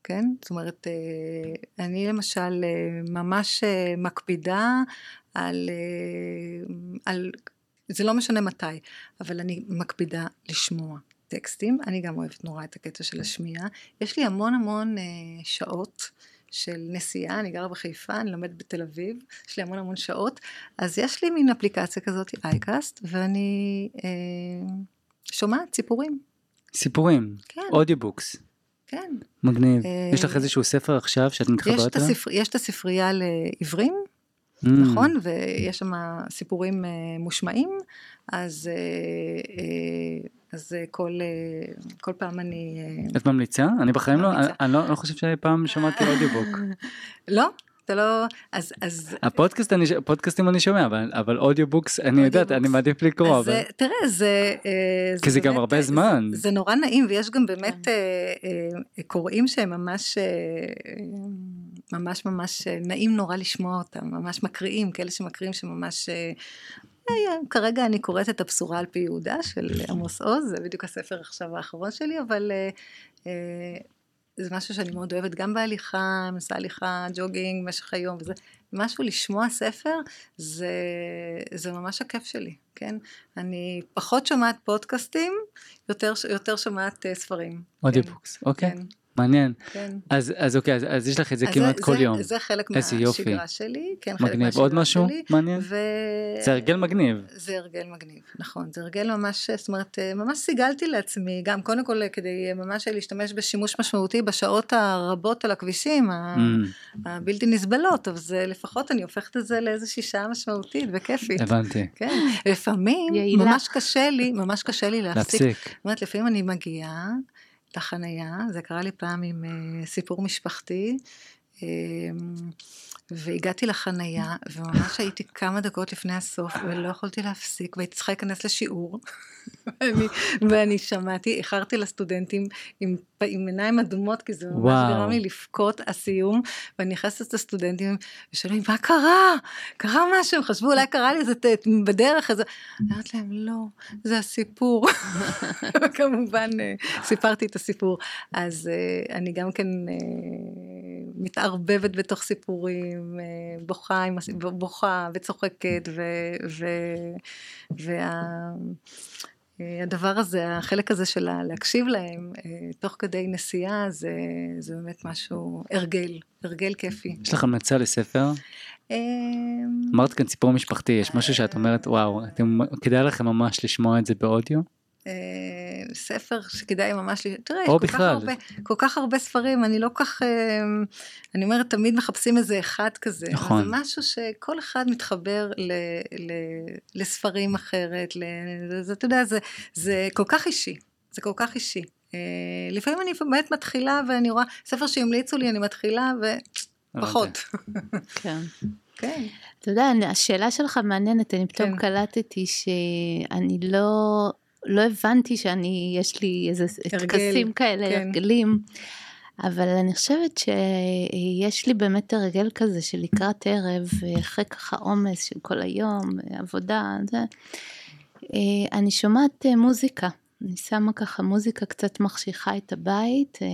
כן? זאת אומרת, אה, אני למשל אה, ממש אה, מקפידה על, אה, על, זה לא משנה מתי, אבל אני מקפידה לשמוע. טקסטים, אני גם אוהבת נורא את הקטע של השמיעה. יש לי המון המון אה, שעות של נסיעה, אני גרה בחיפה, אני לומדת בתל אביב, יש לי המון המון שעות, אז יש לי מין אפליקציה כזאת, iCast, ואני אה, שומעת סיפורים. סיפורים, כן. audiobooks, כן. מגניב. אה, יש לך איזשהו ספר עכשיו שאת מתחברת אליו? הספר, יש את הספרייה לעיוורים, Mm. נכון? ויש שם סיפורים אה, מושמעים, אז, אה, אה, אז אה, כל, אה, כל פעם אני... אה, את ממליצה? אני בחיים לא. אני- אני לא לא חושב שאי פעם שמעתי audiobook. לא? אתה לא... אז... אז הפודקאסט אני, פודקאסטים אני שומע, אבל, אבל אודיובוקס, אני יודעת. אני מעדיף לקרוא, אז אבל... אה, תראה, זה... כי זה גם הרבה זמן. זה, זה נורא נעים, ויש גם באמת אה, אה, קוראים שהם ממש, ממש ממש נעים נורא לשמוע אותם, ממש מקריאים, כאלה שמקריאים שממש... אה, כרגע אני קוראת את הבשורה על פי יהודה של עמוס עוז, זה בדיוק הספר עכשיו האחרון שלי, אבל אה, אה, זה משהו שאני מאוד אוהבת, גם בהליכה, מנסה הליכה, ג'וגינג במשך היום וזה, משהו לשמוע ספר, זה, זה ממש הכיף שלי, כן? אני פחות שומעת פודקאסטים, יותר, יותר שומעת ספרים. audiobooks, אוקיי, כן, מעניין. כן. אז, אז אוקיי, אז, אז יש לך את זה כמעט כל זה, יום. זה חלק. מהשגרה שלי, כן, חלק מגניב. עוד משהו שלי. מעניין? ו... זה הרגל מגניב. זה הרגל מגניב, נכון, זה הרגל ממש, זאת אומרת, ממש סיגלתי לעצמי, גם קודם כל כדי ממש להשתמש בשימוש משמעותי בשעות הרבות על הכבישים, Mm, הבלתי נסבלות, אבל זה לפחות אני הופכת את זה לאיזושהי שעה משמעותית וכיפית. הבנתי. כן, לפעמים יעילה. ממש קשה לי, ממש קשה לי להפסיק. להפסיק. זאת אומרת, לפעמים אני מגיעה לחנייה, זה קרה לי פעם עם uh, סיפור משפחתי, um, והגעתי לחנייה, וממש הייתי כמה דקות לפני הסוף, ולא יכולתי להפסיק, והייתי צריכה להיכנס לשיעור, ואני, ואני שמעתי, איחרתי לסטודנטים עם, עם עיניים אדומות, כי זה ממש וואו. גרם לי לבכות הסיום, ואני נכנסת לסטודנטים, ושואלים, מה קרה? קרה משהו? הם חשבו, אולי קרה לי איזה ת- בדרך, איזה... אומרת להם, לא, זה הסיפור. כמובן, אה, סיפרתי את הסיפור. אז אה, אני גם כן אה, מתערבבת בתוך סיפורים, אה, בוכה, עם בוכה וצוחקת, ו... ו... וה... אה, הזה, החלק הזה של להקשיב להם אה, תוך כדי נסיעה, זה, זה באמת משהו, הרגל, הרגל כיפי. יש לך המלצה לספר? אה, אמרת כאן סיפור משפחתי, יש משהו שאת אומרת, וואו, אתם, כדאי לכם ממש לשמוע את זה באודיו? ספר שכדאי ממש, תראה, יש כל כך, בכלל. הרבה, כל כך הרבה ספרים, אני לא כך, אה, אני אומרת, תמיד מחפשים איזה אחד כזה. נכון. זה משהו שכל אחד מתחבר ל, ל, לספרים אחרת, ל, זה, אתה יודע, זה, זה כל כך אישי, זה כל כך אישי. אה, לפעמים אני באמת מתחילה ואני רואה, ספר שהמליצו לי, אני מתחילה ופחות. כן. כן. אתה יודע, השאלה שלך מעניינת, אני פתאום כן. קלטתי שאני לא, לא הבנתי שאני, יש לי איזה טקסים כאלה, כן. הרגלים, אבל אני חושבת שיש לי באמת הרגל כזה של לקראת ערב, אחרי ככה עומס של כל היום, עבודה, זה, אה, אני שומעת אה, מוזיקה. אני שמה ככה מוזיקה קצת מחשיכה את הבית, אה,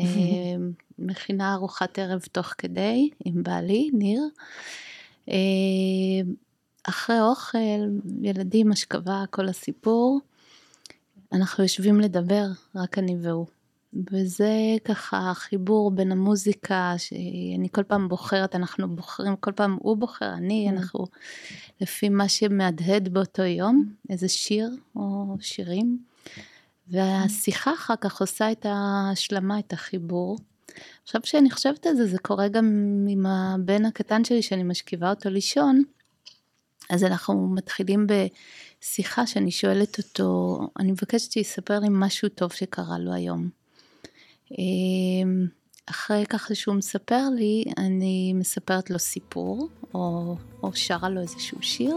מכינה ארוחת ערב תוך כדי עם בעלי, ניר. אחרי אוכל, ילדים, השכבה, כל הסיפור, אנחנו יושבים לדבר, רק אני והוא. וזה ככה חיבור בין המוזיקה, שאני כל פעם בוחרת, אנחנו בוחרים, כל פעם הוא בוחר, אני, Mm. אנחנו לפי מה שמהדהד באותו יום, איזה שיר או שירים. והשיחה אחר כך עושה את ההשלמה, את החיבור. עכשיו כשאני חושבת על זה, זה קורה גם עם הבן הקטן שלי שאני משכיבה אותו לישון, אז אנחנו מתחילים בשיחה שאני שואלת אותו, אני מבקשת שיספר לי משהו טוב שקרה לו היום. אמ, אחרי ככה שהוא מספר לי, אני מספרת לו סיפור, או, או שרה לו איזשהו שיר,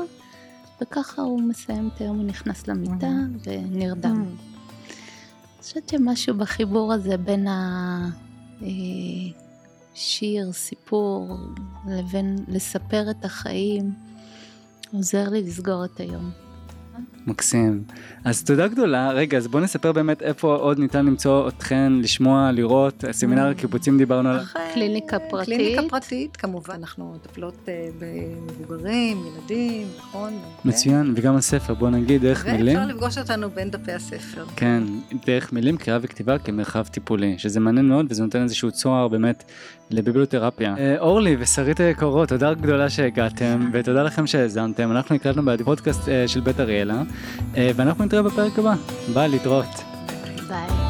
וככה הוא מסיים את היום, הוא נכנס למיטה ונרדם. אני חושבת שמשהו בחיבור הזה בין השיר, סיפור, לבין לספר את החיים, עוזר לי לסגור את היום. מקסים. אז תודה גדולה. רגע, אז בואו נספר באמת איפה עוד ניתן למצוא אתכן, לשמוע, לראות. סמינר הקיבוצים דיברנו עליו. אכן, קליניקה פרטית. קליניקה פרטית, כמובן, אנחנו מטפלות אה, במבוגרים, ילדים, נכון? מצוין, וגם הספר, בוא נגיד, דרך מילים. ואפשר לפגוש אותנו בין דפי הספר. כן, דרך מילים, קריאה וכתיבה כמרחב טיפולי, שזה מעניין מאוד וזה נותן איזשהו צוהר באמת לביבליותרפיה. אה, אורלי ושרית היקרות, תודה גדולה שהגעתם, ותודה לכם שהאזנתם. אנחנו הקלטנו בפודקאסט אה, של בית אריאלה, ואנחנו נתראה בפרק הבא. ביי, להתראות. ביי.